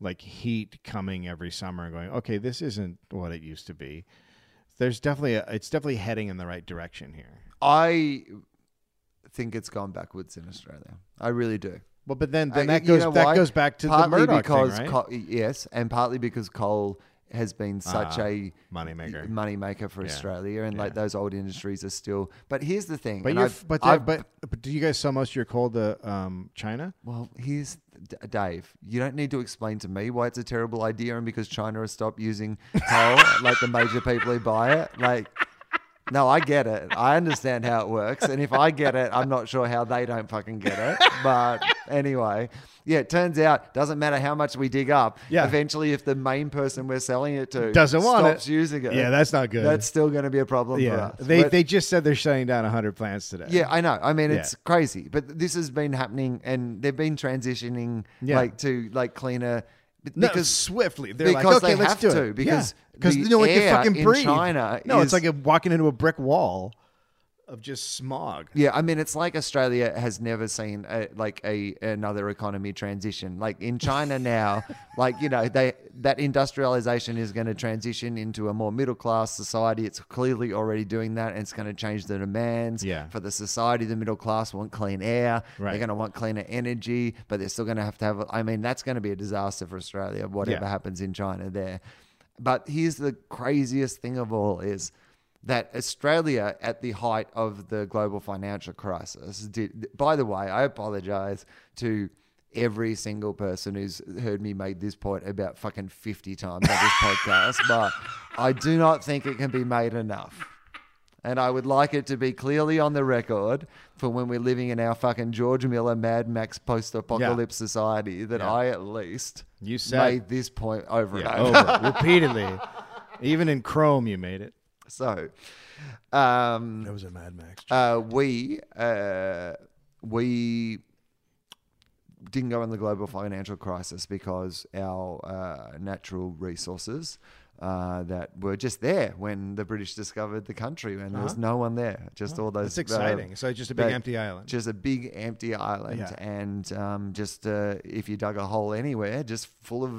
like heat coming every summer and going okay this isn't what it used to be there's definitely a, it's definitely heading in the right direction here I think it's gone backwards in Australia. I really do. well but then, Uh, then that you goes know that why? goes back to partly the Murdoch because thing, right? yes, and partly because coal has been such Ah, a moneymaker. money maker for Yeah. Australia, and like those old industries are still. But here's the thing. but I've- but, I've- but but do you guys sell most of your coal to um, China? Well, here's Dave. You don't need to explain to me why it's a terrible idea and because China has stopped using coal, like the major people who buy it. Like, no, I get it. I understand how it works. And if I get it, I'm not sure how they don't fucking get it. But anyway, yeah, it turns out doesn't matter how much we dig up. Yeah. Eventually, if the main person we're selling it to Doesn't want it. stops using it, Yeah, that's not good. That's still going to be a problem for Yeah, us. they But- they just said they're shutting down 100 plants today. yeah, I know. I mean, it's Yeah. crazy, but this has been happening, and they've been transitioning Yeah. like to like cleaner No, because swiftly. They're like, because okay, they let's have do to, it. because because the no one can fucking in breathe. China no, it's like a, walking into a brick wall of just smog. Yeah, I mean, it's like Australia has never seen a, like a another economy transition. Like in China now, like you know, they that industrialization is going to transition into a more middle class society. It's clearly already doing that, and it's going to change the demands. Yeah. For the society, the middle class want clean air. Right. They're going to want cleaner energy, but they're still going to have to have. I mean, that's going to be a disaster for Australia. Whatever Yeah. happens in China there. But here's the craziest thing of all is that Australia, at the height of the global financial crisis, did. By the way, I apologize to every single person who's heard me make this point about fucking 50 times on this podcast, but I do not think it can be made enough. And I would like it to be clearly on the record for when we're living in our fucking George Miller Mad Max post apocalypse society that Yeah. I at least You said- made this point over Yeah, and over. over repeatedly. Even in Chrome, you made it. So, um, that was a Mad Max. uh, we uh, we didn't go in the global financial crisis because our uh, natural resources uh, that were just there when the British discovered the country, and there was no one there. Just all those. Uh-huh. That's exciting. uh, so it's just a big that- empty island. Just a big empty island, Yeah. and um, just uh, if you dug a hole anywhere, just full of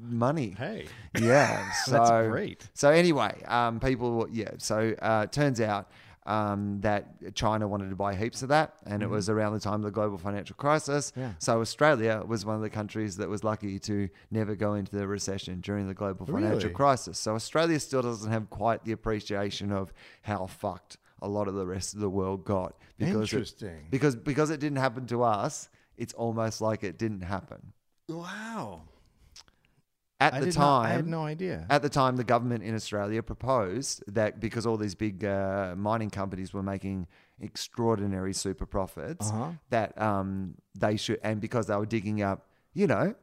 money. hey, Yeah, so That's great. So anyway, um, people, yeah. So uh, turns out um, that China wanted to buy heaps of that, and it was around the time of the global financial crisis. Mm-hmm. Yeah. So Australia was one of the countries that was lucky to never go into the recession during the global financial Really? crisis. So Australia still doesn't have quite the appreciation of how fucked a lot of the rest of the world got because Interesting. It, because because it didn't happen to us. It's almost like it didn't happen wow. At I the time. not- I had no idea. At the time, the government in Australia proposed that because all these big uh, mining companies were making extraordinary super profits, Uh-huh. that um, they should, and because they were digging up, you know,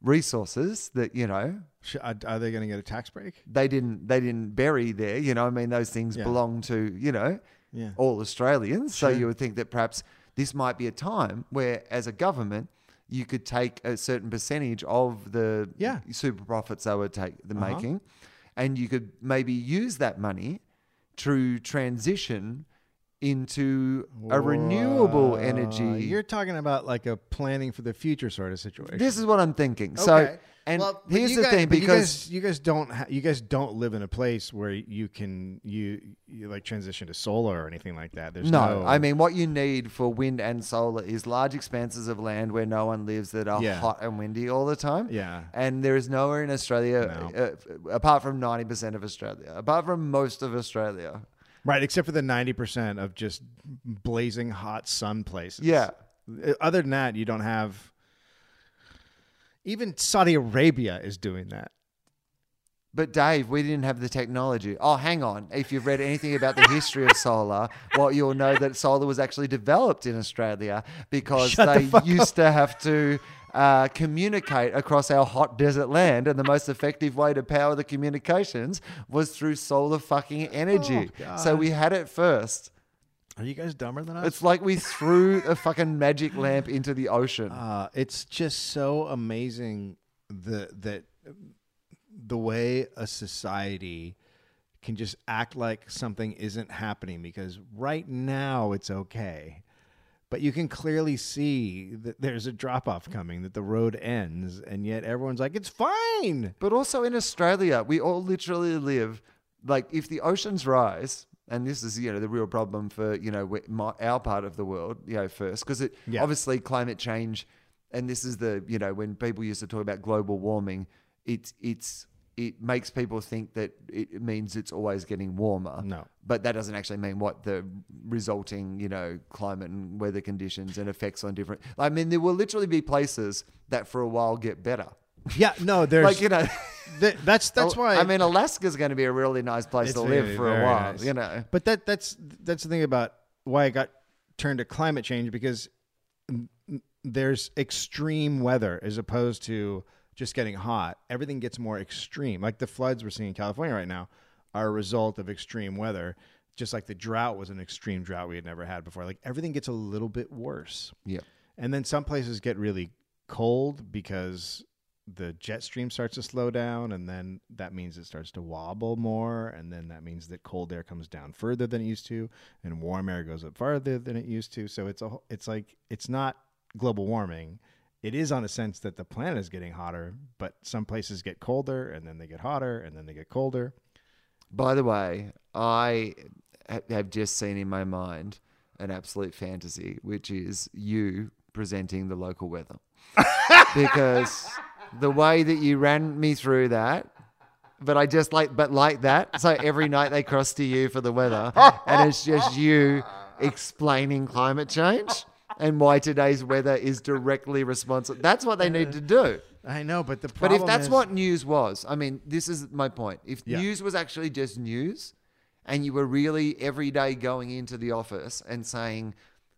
resources that you know Are they going to get a tax break? they didn't they didn't bury there. You know, I mean, those things Yeah. belong to you know Yeah. all Australians. So you would think that perhaps this might be a time where, as a government, you could take a certain percentage of the Yeah. super profits they were take the Uh-huh. making, and you could maybe use that money to transition into a renewable Uh, energy. You're talking about like a planning for the future sort of situation. this is what I'm thinking. So, and Well, here's the guys- thing but you because guys, you guys don't ha- you guys don't live in a place where you can you, you like transition to solar or anything like that. There's no, no, I mean, what you need for wind and solar is large expanses of land where no one lives that are Yeah. hot and windy all the time. Yeah. And there is nowhere in Australia, uh, apart from 90% of Australia, apart from most of Australia. Right, except for the ninety percent of just blazing hot sun places. Yeah. Uh, Other than that, you don't have. Even Saudi Arabia is doing that. But Dave, we didn't have the technology. Oh, hang on. If you've read anything about the history of solar, well, you'll know that solar was actually developed in Australia because Shut they fuck used to have to uh, communicate across our hot desert land, and the most effective way to power the communications was through solar fucking energy. Oh, so we had it first. Are you guys dumber than us? It's like we threw a fucking magic lamp into the ocean. Uh, it's just so amazing the that the way a society can just act like something isn't happening because right now it's okay. But you can clearly see that there's a drop off coming, that the road ends, and yet everyone's like, it's fine. But also in Australia, we all literally live like if the oceans rise, and this is you know the real problem for you know my, our part of the world, you know first because it Yeah. obviously climate change, and this is the you know when people used to talk about global warming, it's it's it makes people think that it means it's always getting warmer. No. But that doesn't actually mean what the resulting, you know, climate and weather conditions and effects on different. I mean, there will literally be places that for a while get better. Yeah, no, there's Like you know, th- that's that's why I mean, Alaska's going to be a really nice place to live for a while. nice. You know, But that that's that's the thing about why I got turned to climate change because there's extreme weather as opposed to just getting hot. Everything gets more extreme. Like the floods we're seeing in California right now are a result of extreme weather. Just like the drought was an extreme drought we had never had before. Like everything gets a little bit worse. yeah. And then some places get really cold because the jet stream starts to slow down and then that means it starts to wobble more and then that means that cold air comes down further than it used to and warm air goes up farther than it used to so it's a it's like it's not global warming it is on a sense that the planet is getting hotter but some places get colder and then they get hotter and then they get colder By the way, I have just seen in my mind an absolute fantasy, which is you presenting the local weather, because the way that you ran me through that. But I just like, but like that. So every night they cross to you for the weather, and it's just you explaining climate change and why today's weather is directly responsible. That's what they need to do. i know but the But problem if that's is- what news was, I mean, this is my point. If Yeah. news was actually just news and you were really every day going into the office and saying,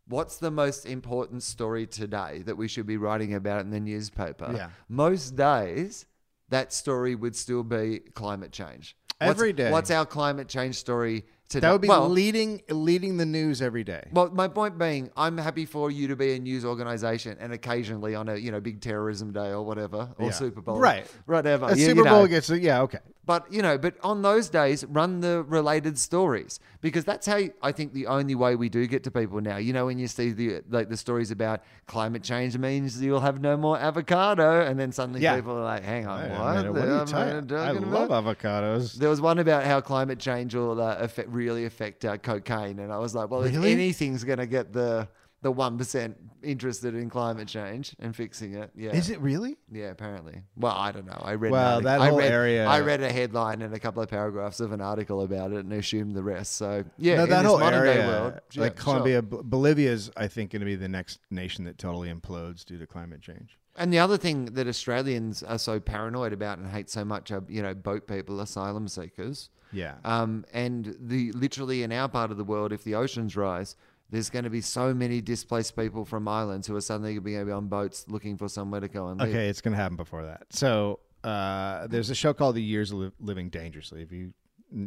what's the most important story today that we should be writing about in the newspaper? Yeah. Most days, that story would still be climate change. What's- Every day. What's our climate change story today? that would be well, leading leading the news every day well, my point being, I'm happy for you to be a news organization and occasionally on a you know big terrorism day or whatever or Yeah. Super Bowl, Right. Whatever. a super bowl know. gets yeah okay But you know, but on those days, run the related stories because that's how I think the only way we do get to people now. You know, when you see the like the stories about climate change means you'll have no more avocado, and then suddenly Yeah. people are like, "Hang on, what? I what are you talking- I love about?" avocados There was one about how climate change will uh, affect, really affect uh, cocaine, and I was like, "Well, if anything's going to get the the one percent interested in climate change and fixing it, yeah, is it really yeah, apparently. Well, I don't know. I read. Well, an that I whole read, area- I read a headline and a couple of paragraphs of an article about it and assumed the rest. So yeah, no, that whole area, day world, yeah, like sure. Colombia, B- Bolivia's, I think, going to be the next nation that totally implodes due to climate change. And the other thing that Australians are so paranoid about and hate so much are you know boat people, asylum seekers. Yeah, Um, and the literally in our part of the world, if the oceans rise, there's going to be so many displaced people from islands who are suddenly going to be on boats looking for somewhere to go and live. okay, it's going to happen before that. So uh, there's a show called The Years of Living Dangerously. If you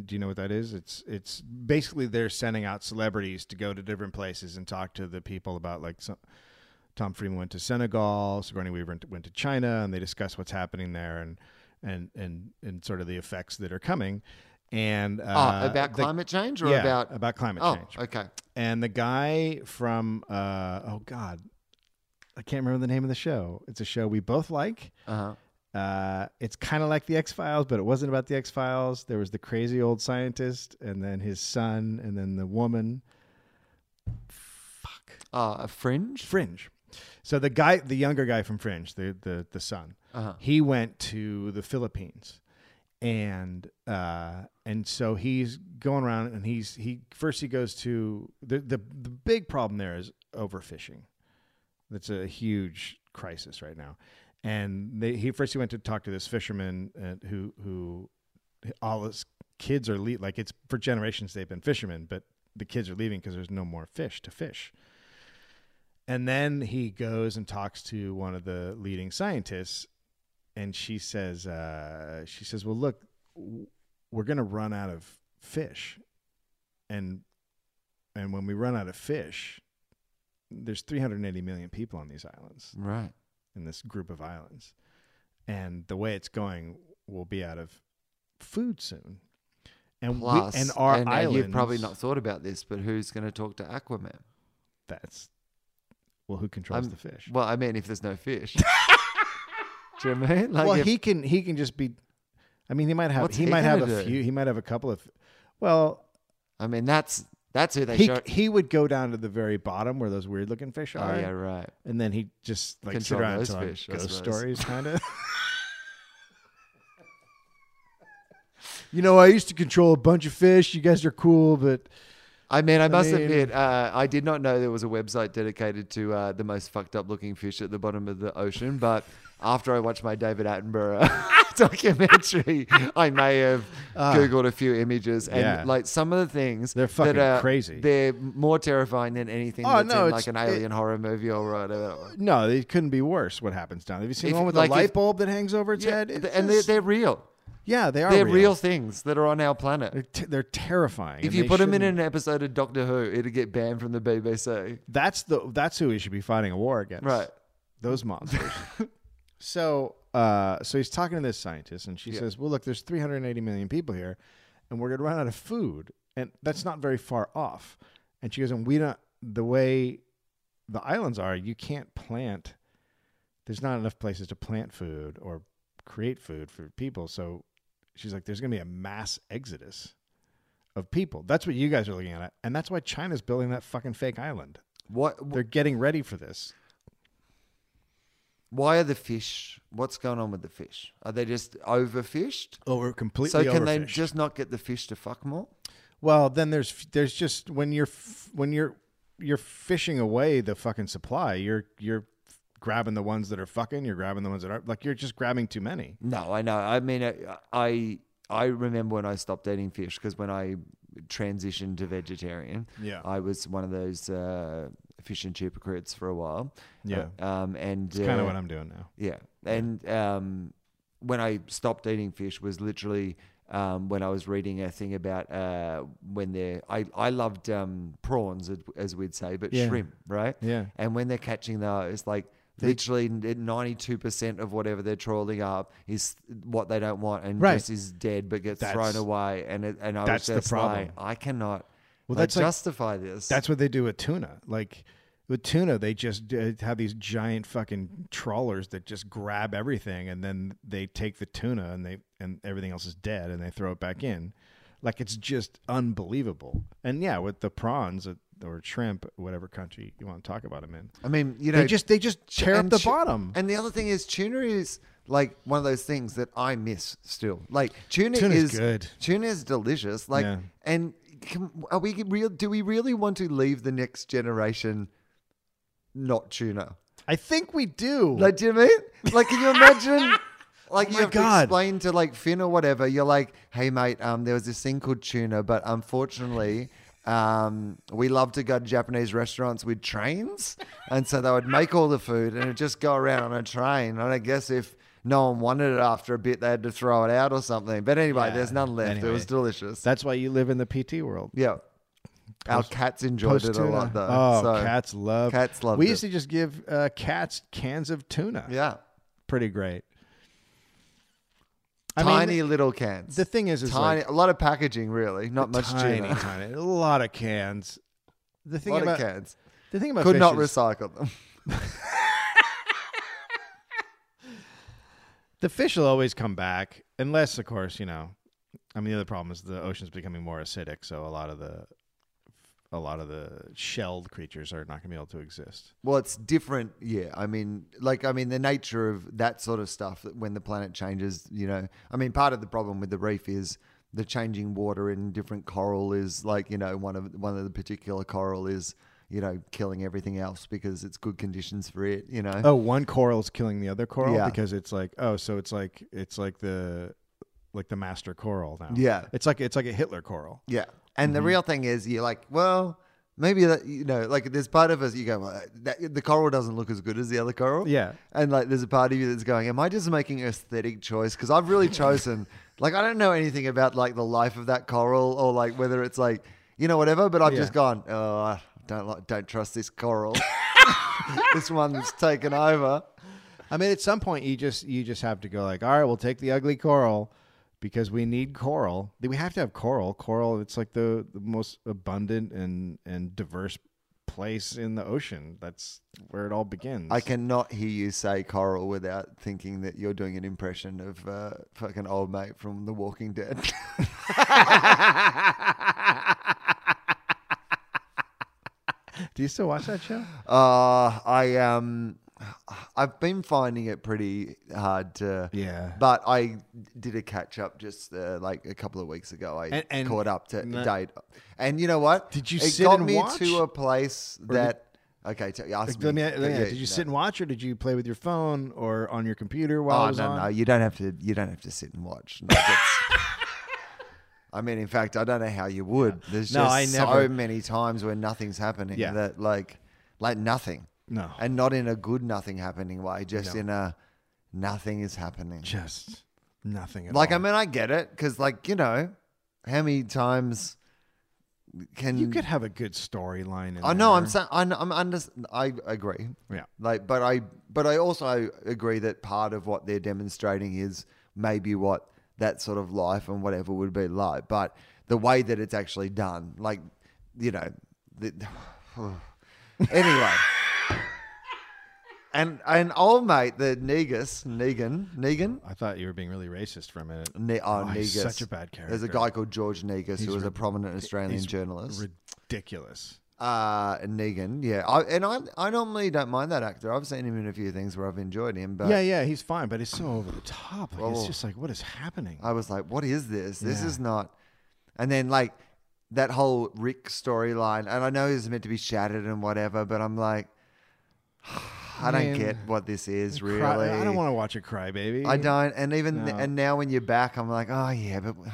do you know what that is? It's it's basically they're sending out celebrities to go to different places and talk to the people about like some. Tom Friedman went to Senegal. Sigourney Weaver went to, went to China, and they discuss what's happening there and and and and sort of the effects that are coming. And uh, oh, about the- climate change or yeah, about about climate oh, change. okay. and the guy from uh, oh god, I can't remember the name of the show. It's a show we both like. Uh-huh. Uh, it's kind of like the X Files, but it wasn't about the X Files. There was the crazy old scientist, and then his son, and then the woman. Fuck. Uh, a fringe. Fringe. So the guy, the younger guy from Fringe, the the the son, Uh-huh. he went to the Philippines, and uh, and so he's going around, and he's he first he goes to the the the big problem there is overfishing. That's a huge crisis right now, and they, he first he went to talk to this fisherman uh, who who all his kids are le- like it's for generations they've been fishermen, but the kids are leaving because there's no more fish to fish. And then he goes and talks to one of the leading scientists, and she says, uh, "She says, well, look, we're going to run out of fish, and and when we run out of fish, there's 380 million people on these islands Right. in this group of islands, and the way it's going, we'll be out of food soon. And Plus, we, and our and uh, islands, you've probably not thought about this, but who's going to talk to Aquaman? That's well, who controls I'm- the fish? Well, I mean, if there's no fish. Do you know what I mean? Like well, if- he can he can just be. I mean, he might have he he might have a do? few. He might have a couple of. Well, I mean, that's that's who they he show. he would go down to the very bottom where those weird looking fish Oh are, yeah, right. and then he just like sit around those fish, ghost stories, kind of. you know, I used to control a bunch of fish. You guys are cool, but I mean, I must mean- admit, uh, I did not know there was a website dedicated to uh, the most fucked up looking fish at the bottom of the ocean. But after I watched my David Attenborough documentary, I may have googled a few images, and Ah. Yeah. like some of the things They're that fucking are- crazy. They're more terrifying than anything Oh, that's no, in like an alien horror movie or whatever. no, it couldn't be worse. What happens down? Have you seen If- the one with like the light if- bulb that hangs over its Yeah, head? It's and they're, they're real. yeah, they are. They're real. real things that are on our planet. They're, t- they're terrifying. If you put them in an episode of Doctor Who, it'd get banned from the BBC. that's the that's who we should be fighting a war against. Right. those monsters. so, uh, so he's talking to this scientist, and she Yeah. says, "Well, look, there's 380 million people here, and we're gonna run out of food, and that's not very far off." And she goes, "And we don't. The way the islands are, you can't plant. There's not enough places to plant food or create food for people. So she's like, there's gonna be a mass exodus." Of people. That's what you guys are looking at. And that's why China's building that fucking fake island. What? They're getting ready for this. Why are the fish? What's going on with the fish? Are they just overfished? Oh, we're completely So can they just not get the fish to fuck more? Well, then there's there's just when you're when you're you're fishing away the fucking supply. You're you're grabbing the ones that are fucking. You're grabbing the ones that aren't. Like you're just grabbing too many. No, I know. I mean, I I, I remember when I stopped eating fish because when I transitioned to vegetarian, Yeah. I was one of those uh, fish and chip hypocrites for a while. Yeah. Um, and It's kind uh, of what I'm doing now. Yeah, and um, when I stopped eating fish was literally um, when I was reading a thing about uh, when they're. I I loved um, prawns as- as we'd say, but Yeah. shrimp, right? Yeah. And when they're catching those, like literally ninety two percent of whatever they're trawling up is what they don't want, and Right. just is dead but gets That's- thrown away. And it, and I that's the was just problem. like, I cannot. Well, like, that's like- justify this. That's what they do with tuna. Like with tuna, they just uh, have these giant fucking trawlers that just grab everything, and then they take the tuna and they and everything else is dead, and they throw it back in. Like it's just unbelievable. And yeah, with the prawns uh, or shrimp, whatever country you want to talk about them in, I mean, you know, they just they just tear up the tu- bottom. And the other thing is, tuna is like one of those things that I miss still. Like tuna Tuna's is good. Tuna is delicious. Like, Yeah. and are we real? Do we really want to leave the next generation not tuna? I think we do. Like, do you mean? Like, can you imagine? Like Oh you have to explain to like Finn or whatever. You're like, hey mate, um, there was this thing called tuna, but unfortunately, um, we love to go to Japanese restaurants with trains, and so they would make all the food and it'd just go around on a train. And I guess if no one wanted it after a bit, they had to throw it out or something. But anyway, Yeah, there's none left. anyway. It was delicious. That's why you live in the PT world. yeah. Our cats enjoyed it a Post-tuna. lot though. Oh, so, cats love. cats loved We used to just give uh, cats cans of tuna. Yeah. pretty great. I Tiny mean, little cans. the thing is, is tiny, like a lot of packaging, really. Not much tiny, tuna. tiny, a lot of cans. the A thing lot about of cans. the thing about Could not recycle them. the fish will always come back unless of course you know i mean the other problem is the ocean's becoming more acidic so a lot of the a lot of the shelled creatures are not going to be able to exist Well, it's different. Yeah, I mean, like, I mean, the nature of that sort of stuff. When the planet changes, you know, I mean, part of the problem with the reef is the changing water in different coral is like, you know, one of one of the particular coral is, you know, killing everything else because it's good conditions for it. You know. oh one coral is killing the other coral Yeah. because it's like oh so it's like it's like the like the master coral now Yeah. it's like it's like a hitler coral Yeah. And Mm-hmm. the real thing is, you're like, well, maybe that, you know, like there's part of us, you go, well, that, the coral doesn't look as good as the other coral. Yeah. And like, there's a part of you that's going, am I just making an aesthetic choice? Because I've really chosen, like, I don't know anything about like the life of that coral or like whether it's like, you know, whatever, but I've Yeah. just gone, oh, don't like, don't trust this coral. this one's taken over. I mean, at some point, you just you just have to go like, all right, we'll take the ugly coral because we need coral. We have to have coral. Coral, it's like the, the most abundant and and diverse place in the ocean. That's where it all begins. I cannot hear you say coral without thinking that you're doing an impression of uh, fucking old mate from The Walking Dead. Do you still watch that show? Uh, I um, I've been finding it pretty hard to. Yeah. But I did a catch up just uh, like a couple of weeks ago. I And- and caught up to no- date, and you know what? Did you It sit got and me watch? to a place did- that. okay, t- ask me, me. let me- Yeah, did you no. sit and watch, or did you play with your phone or on your computer while Oh was no, on? no, you don't have to. You don't have to sit and watch. No, I mean, in fact, I don't know how you would. There's No, just I so many times when nothing's happening Yeah. that like, like nothing. No. and not in a good nothing happening way, just No. in a nothing is happening. Just nothing at Like, all. I mean, I get it because, like, you know, how many times can you could have a good storyline. in I know. I'm there. saying. I'm, I'm under. I agree. Yeah. Like, but I, but I also agree that part of what they're demonstrating is maybe what that sort of life and whatever would be like. But the way that it's actually done, like, you know, the, anyway. And and old mate, the Negus, Negan, Negan, I thought you were being really racist for a minute. Ne- oh, Oh, he's Negus. such a bad character. There's a guy called George Negus He's who was a prominent Australian journalist. Ridiculous. Uh, Negan, yeah, I, and I, I normally don't mind that actor. I've seen him in a few things where I've enjoyed him, but yeah, yeah, he's fine, but he's so over the top. Like, it's Oh. just like, what is happening? I was like, what is this? This Yeah. is not. And then like that whole Rick storyline, and I know he's meant to be shattered and whatever, but I'm like, I don't get what this is Cry- really. I don't want to watch a crybaby. I don't, and even No. and now when you're back, I'm like, oh yeah, but.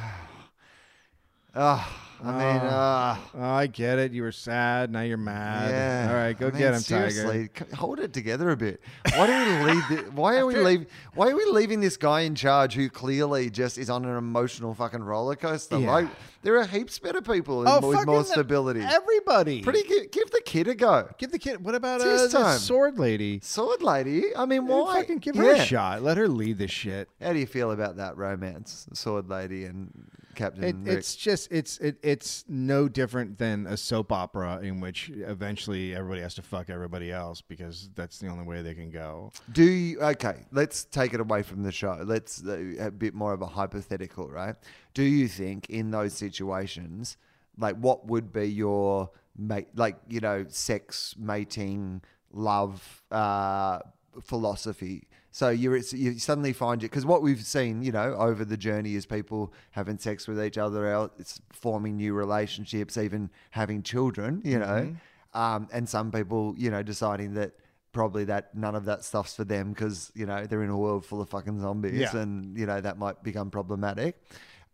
Oh, I mean, uh, Oh, I get it. You were sad. Now you're mad. Yeah. All right, go I mean, get him, seriously, Tiger. hold it together a bit. Why do we leave? The, why are we leave? Why are we leaving this guy in charge who clearly just is on an emotional fucking roller coaster? Yeah. Like there are heaps better people Oh, with more fucking stability. Everybody. Pretty gi- give the kid a go. Give the kid. What about uh, the sword lady? Sword lady. I mean, why? Fucking give her Yeah. a shot. Let her lead this shit. How do you feel about that romance, sword lady and Captain It, it's just it's it, it's no different than a soap opera in which eventually everybody has to fuck everybody else because that's the only way they can go. Do you, okay, let's take it away from the show. Let's uh, a bit more of a hypothetical, right? Do you think in those situations, like what would be your mate, like you know, sex, mating, love, uh, philosophy? So you're you suddenly find it because what we've seen, you know, over the journey is people having sex with each other, else, forming new relationships, even having children, you know, um, and some people, you know, deciding that probably that none of that stuff's for them because you know they're in a world full of fucking zombies Yeah. and you know that might become problematic.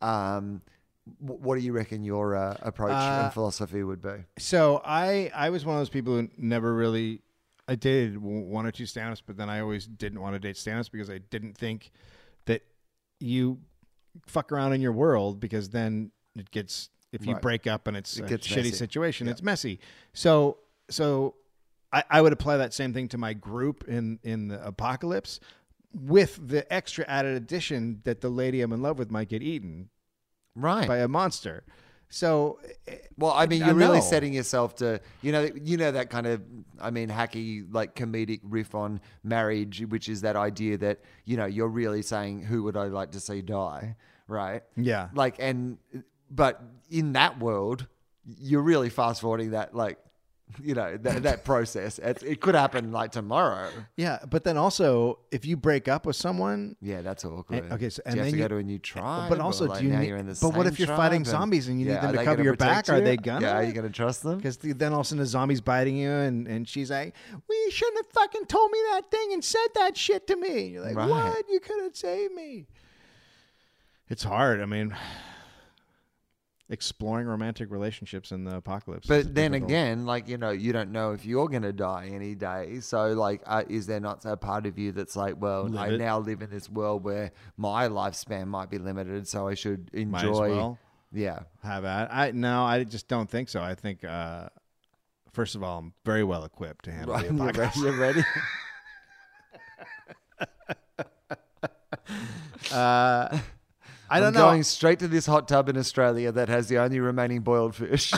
Um, what do you reckon your uh, approach Uh, and philosophy would be? So I I was one of those people who never really I dated one or two stand-ups, but then I always didn't want to date stand-ups because I didn't think that you fuck around in your world because then it gets if you Right. break up and it's It a gets shitty messy. situation, Yeah. it's messy. So so I, I would apply that same thing to my group in in the apocalypse with the extra added addition that the lady I'm in love with might get eaten Right. by a monster. So eh, Well, I mean, you're really setting yourself to, you know, you know that kind of, I mean, hacky like comedic riff on marriage, which is that idea that you know you're really saying who would I like to see die, right? Yeah. Like, and but in that world, you're really fast forwarding that, like, you know, that, that process. It, it could happen like tomorrow. yeah, but then also if you break up with someone, Yeah, that's awkward. And- okay, so- Do and you have then to you- go to a new eh, tribe, but also, like, do you need- you're in the but what if you're fighting zombies and you need them to cover your back? protect Are they gonna? Yeah, are you gonna trust them? Because then all of a sudden the zombie's biting you, and, and she's like, "Well, you shouldn't have fucking told me that thing and said that shit to me." And you're like, Right. "What? You could have saved me." It's hard. I mean, exploring romantic relationships in the apocalypse. But then difficult. again, like you know, you don't know if you're gonna die any day. So like, uh, is there not a part of you that's like, well, Live I it. now live in this world where my lifespan might be limited, so I should Might enjoy. as well Yeah, have at. I no, I just don't think so. I think. uh First of all, I'm very well equipped to handle right. the You're apocalypse. ready. You're ready. Uh, I I'm know. going straight to this hot tub in Australia that has the only remaining boiled fish.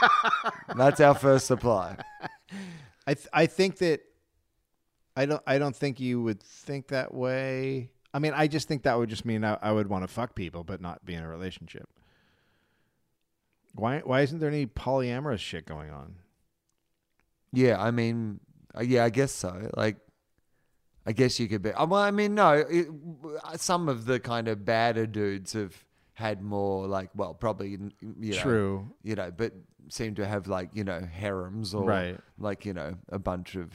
that's our first supply. I th- I think that I don't I don't think you would think that way. I mean, I just think that would just mean I, I would want to fuck people, but not be in a relationship. Why why isn't there any polyamorous shit going on? Yeah, I mean, uh, yeah, I guess so. Like, I guess you could be. uh, Well, I mean, no. It, uh, some of the kind of badder dudes have had more, like, well, probably, you know, True. you know, but seem to have like, you know, harems or Right. like, you know, a bunch of,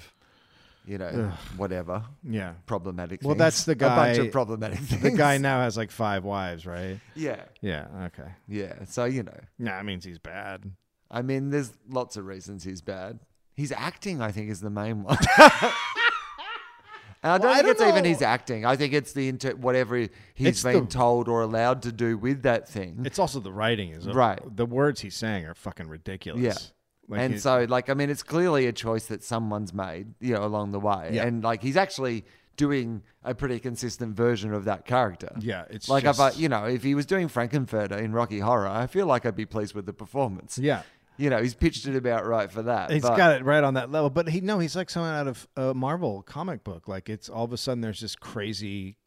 you know, whatever Yeah. problematic. Well, things. that's the guy. A bunch of problematic things. The guy now has like five wives, right? Yeah, Yeah. Okay. yeah. So you know, Nah, that means he's bad. I mean, there's lots of reasons he's bad. He's acting, I think, is the main one. And I don't Well, I think don't it's even his acting. I think it's the inter- whatever he- he's It's been the- told or allowed to do with that thing. It's also the writing is Right. The words he's saying are fucking ridiculous. Yeah. Like and so, like, I mean, it's clearly a choice that someone's made, you know, along the way. Yeah. And like, he's actually doing a pretty consistent version of that character. yeah, it's Like, just, if I, you know, if he was doing Frank-N-Furter in Rocky Horror, I feel like I'd be pleased with the performance. yeah. You know, he's pitched it about right for that. He's but- got it right on that level, but he no, he's like someone out of a Marvel comic book. Like it's all of a sudden there's this crazy.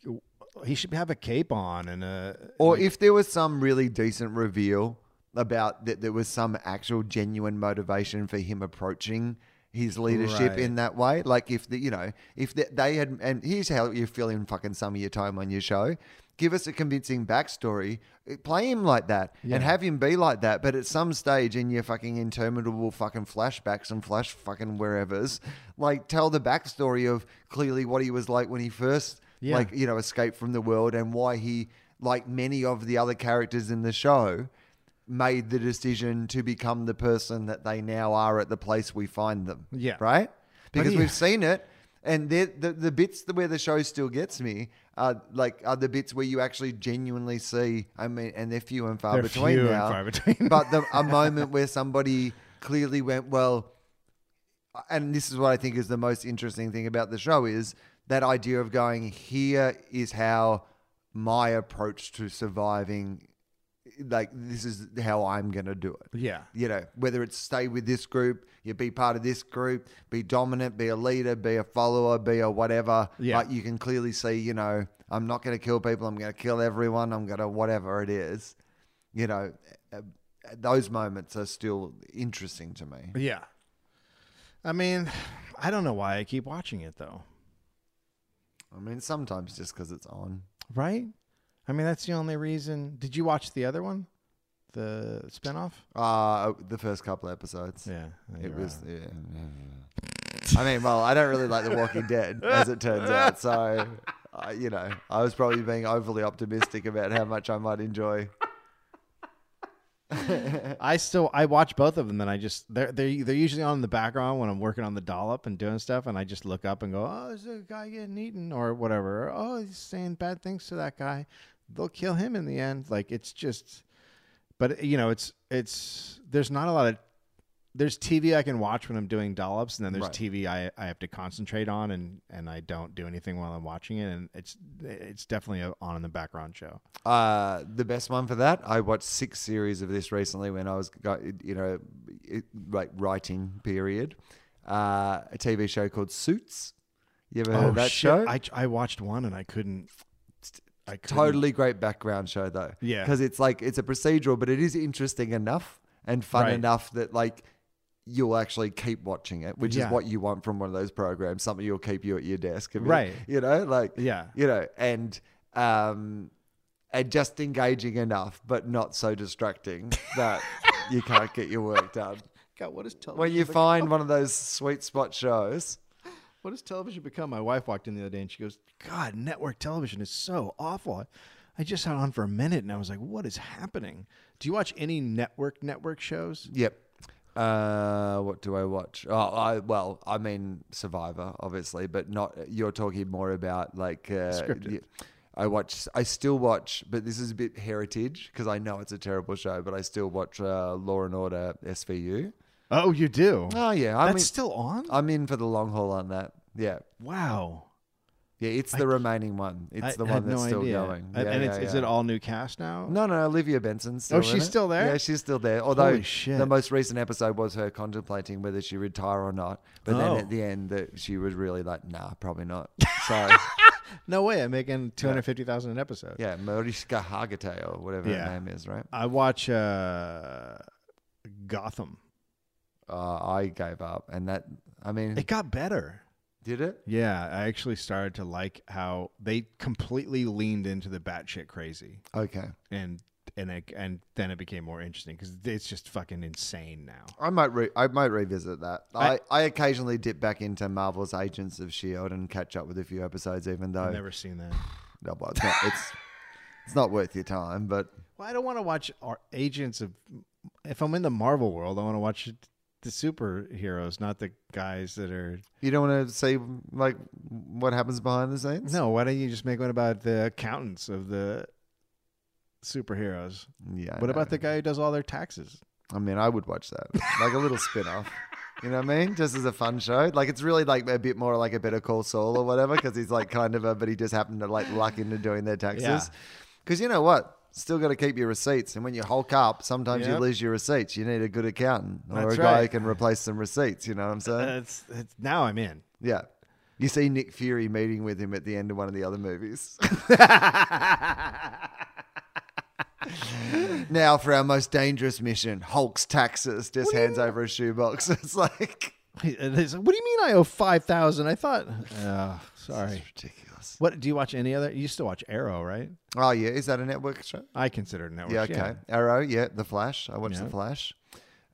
He should have a cape on and a Or like- if there was some really decent reveal about that there was some actual genuine motivation for him approaching his leadership Right. in that way. Like if the you know, if the, they had and here's how you fill in fucking some of your time on your show. Give us a convincing backstory. Eh, play him like that and have him be like that. But at some stage in your fucking interminable fucking flashbacks and flash fucking wherever's, like tell the backstory of clearly what he was like when he first Yeah. like you know escaped from the world and why he like many of the other characters in the show made the decision to become the person that they now are at the place we find them Yeah. right because we've seen it and the the bits where the show still gets me are like are the bits where you actually genuinely see I mean and they're few and far They're between few and far between. but the, a moment where somebody clearly went well and this is what I think is the most interesting thing about the show is that idea of going here is how my approach to surviving like this is how I'm going to do it. yeah, You know, whether it's stay with this group, you be part of this group, be dominant, be a leader, be a follower, be a whatever. Yeah. But you can clearly see, you know, I'm not going to kill people. I'm going to kill everyone. I'm going to whatever it is. You know, uh, those moments are still interesting to me. yeah. I mean, I don't know why I keep watching it though. I mean, sometimes just because it's on. Right? I mean, that's the only reason. Did you watch the other one, the spinoff? Uh, the first couple episodes. Yeah, It was, right. yeah. I mean, well, I don't really like The Walking Dead, as it turns out. So, uh, you know, I was probably being overly optimistic about how much I might enjoy. I still I watch both of them. and I just they're they they're usually on in the background when I'm working on the dollop and doing stuff, and I just look up and go, oh, there's a guy getting eaten or whatever. Or, oh, he's saying bad things to that guy. They'll kill him in the end. Like it's just, but you know, it's it's there's not a lot of there's TV I can watch when I'm doing dollops, and then there's Right. TV I, I have to concentrate on, and, and I don't do anything while I'm watching it, and it's it's definitely a on in the background show. Uh, the best one for that, I watched six series of this recently when I was, you know, like writing period. Uh, a TV show called Suits. You ever heard of that Oh, shit. show? I I watched one and I couldn't. I couldn't. totally great background show though. Yeah. because it's like it's a procedural, but it is interesting enough and fun Right. enough that like you'll actually keep watching it, which Yeah. is what you want from one of those programs. Something you'll keep you at your desk, a bit, Right. You know, like Yeah. you know, and um, and just engaging enough, but not so distracting that you can't get your work done. God, what is television? When you find one of those sweet spot shows, What does television become? My wife walked in the other day and she goes, God, network television is so awful. I just had on for a minute and I was like, what is happening? Do you watch any network network shows? Yep. Uh, what do I watch? Oh, I well, I mean Survivor, obviously, but not. You're talking more about like uh, Scripted. I watch. I still watch, but this is a bit heritage because I know it's a terrible show, but I still watch uh, Law and Order SVU. Oh, you do? Oh yeah, I That's still on? I'm in for the long haul on that. Yeah, wow. yeah, it's the remaining one. It's I the one that's no still idea. going. And, Yeah, and yeah, it's, is it all new cast now? No, no, Olivia Benson's still Oh, she's still there? Yeah, she's still there. Although the most recent episode was her contemplating whether she retire or not. But then Oh. at the end, that she was really like, nah, probably not. So No way. I'm making 250000 an episode. yeah, Mariska Hargitay or whatever Yeah. her name is, right? I watch uh, Gotham. Uh, I gave up, and that I mean, It got better. Did it? Yeah, I actually started to like how they completely leaned into the batshit crazy, Okay, and and and then it became more interesting because it's just fucking insane now. I might re- I might revisit that. I, I- I occasionally dip back into Marvel's Agents of Shield and catch up with a few episodes, even though I've never seen that. no, well, it's not it's it's not worth your time, but. Well, I don't want to watch our agents of. If I'm in the Marvel world, I want to watch the superheroes, not the guys that are. You don't want to say like what happens behind the scenes? No, why don't you just make one about the accountants of the superheroes? Yeah. I what about the guy who does all their taxes? I mean, I would watch that. Like a little spin off. You know what I mean? Just as a fun show. Like it's really like a bit more like a Better Call Saul or whatever because he's like kind of a, but he just happened to like luck into doing their Yeah. taxes. Because you know what? Still got to keep your receipts. And when you hulk up, sometimes you lose your receipts. You need a good accountant or That's a guy who can replace some receipts. You know what I'm saying? Uh, it's, it's, now I'm in. yeah. You see Nick Fury meeting with him at the end of one of the other movies. now for our most dangerous mission, Hulk's taxes. Just hands over a shoebox. It's like like, uh, what do you mean I owe five thousand? I thought. Oh, sorry. ridiculous. What do you watch? Any other? You still watch Arrow, right? Oh yeah, is that a network show? I consider it network. Yeah, okay. Arrow, yeah, The Flash. I watch Yeah. The Flash.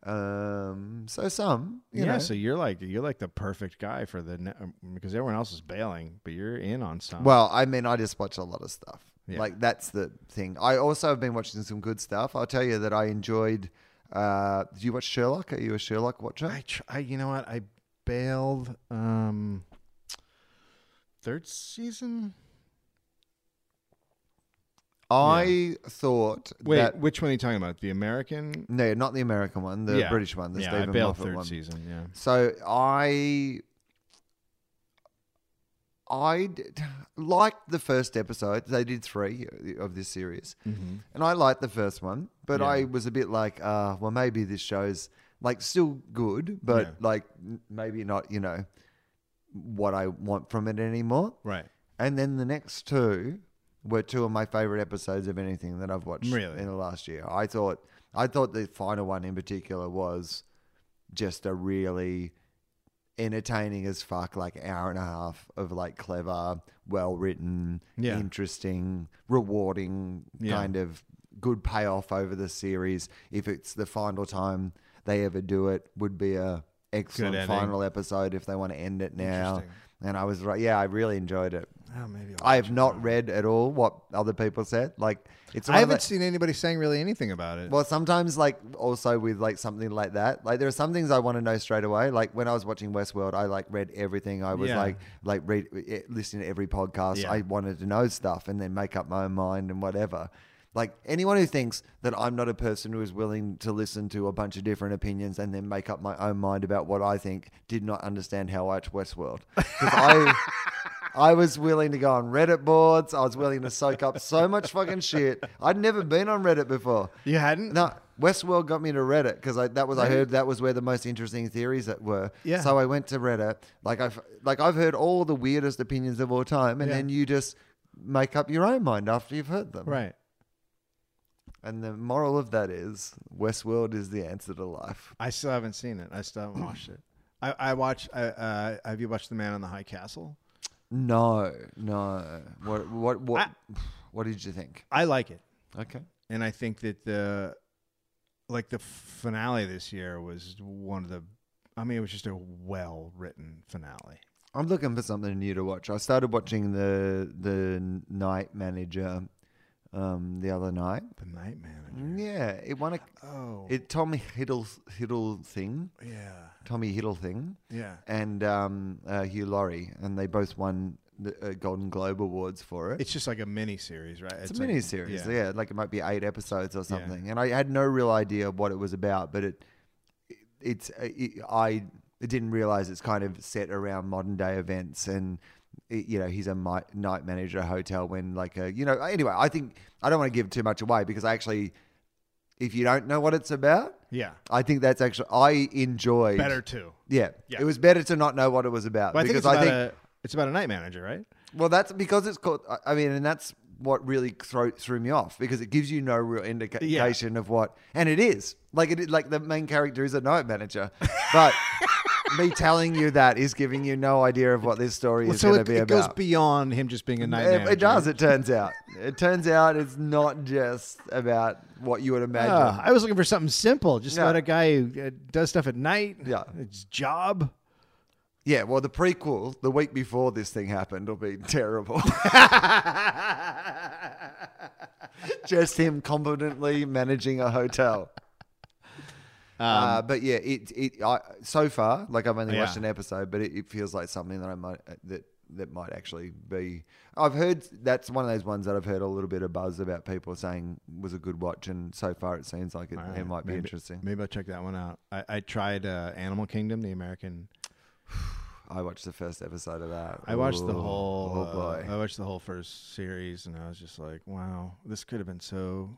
Um, so some, you yeah. know. So you're like you're like the perfect guy for the net, because everyone else is bailing, but you're in on some. Well, I mean, I just watch a lot of stuff. Yeah. Like that's the thing. I also have been watching some good stuff. I'll tell you that I enjoyed. Uh, did you watch Sherlock? Are you a Sherlock watcher? I, tr- I you know what I bailed. Um, third season. I thought Wait, that which one are you talking about? The American? no, not the American one, the Yeah. British one, the yeah, I Steven bailed Moffat third one. season. Yeah. So I I liked the first episode. They did three of this series, Mm-hmm. and I liked the first one. But Yeah. I was a bit like, uh, well, maybe this show's like still good, but Yeah. like maybe not, you know, what I want from it anymore. Right. And then the next two were two of my favorite episodes of anything that I've watched Really? in the last year. I thought I thought the final one in particular was just a really entertaining as fuck like hour and a half of like clever, well written, Yeah. interesting, rewarding Yeah. kind of good payoff over the series. If it's the final time they ever do it, would be a excellent final episode if they want to end it now. And I was right. Yeah, I really enjoyed it. Oh, maybe I'll I have not read at all what other people said. Like it's. I haven't the- seen anybody saying really anything about it. well, sometimes like also with like something like that, like there are some things I want to know straight away. Like when I was watching Westworld, I like read everything. I was Yeah. like like read eh, listening to every podcast. Yeah. I wanted to know stuff and then make up my own mind and whatever. Like anyone who thinks that I'm not a person who is willing to listen to a bunch of different opinions and then make up my own mind about what I think did not understand how I watch Westworld. Because I, I was willing to go on Reddit boards. I was willing to soak up so much fucking shit. I'd never been on Reddit before. You hadn't? No, Westworld got me to Reddit because that was I heard that was where the most interesting theories that were. Yeah. So I went to Reddit. Like I've like I've heard all the weirdest opinions of all time, and Yeah. then you just make up your own mind after you've heard them. Right. And the moral of that is Westworld is the answer to life. I still haven't seen it. I still haven't watched it. I, I watched. I, uh, have you watched The Man on the High Castle? No, no. What what what what did you think? I like it, Okay. and I think that the like the finale this year was one of the. I mean, it was just a well written finale. I'm looking for something new to watch. I started watching the the Night Manager um, the other night. The Night Manager. Yeah, it won a Oh, it Tommy Hiddle Hiddle thing, yeah, Tommy Hiddle thing, yeah. and um, uh, Hugh Laurie, and they both won the uh, Golden Globe awards for it. It's just like a mini series, right? It's, a mini series, yeah. yeah. like it might be eight episodes or something. And I had no real idea what it was about, but it, it it's uh, it, I didn't realize it's kind of set around modern day events and. You know, he's a night manager at a hotel when, like, a, you know, anyway, I think I don't want to give too much away because I actually, if you don't know what it's about, Yeah, I think that's actually, I enjoyed. better too. Yeah. Yeah. It was better to not know what it was about. But I think because it's I about think, a it's about a night manager, right? well, that's because it's called. I- mean, and that's what really throw, threw me off because it gives you no real indication of what, and it is like it. Like the main character is a night manager, but me telling you that is giving you no idea of what this story is so going to be about. it goes beyond him just being a night It, it does. It turns out. It turns out it's not just about what you would imagine. Ah, I was looking for something simple, just Yeah. about a guy who uh, does stuff at night. Yeah. his job. yeah. Well, the prequel, the week before this thing happened, will be terrible. just him competently managing a hotel. Uh, but yeah, it it I, so far like I've only watched an episode, but it, it feels like something that I might that that might actually be. I've heard that's one of those ones that I've heard a little bit of buzz about people saying was a good watch, and so far it seems like it, All it right, might be maybe- interesting. Maybe I'll check that one out. I, I tried uh, Animal Kingdom, the American. I watched the first episode of that. I watched the whole. Oh uh, boy. I watched the whole first series, and I was just like, "Wow, this could have been so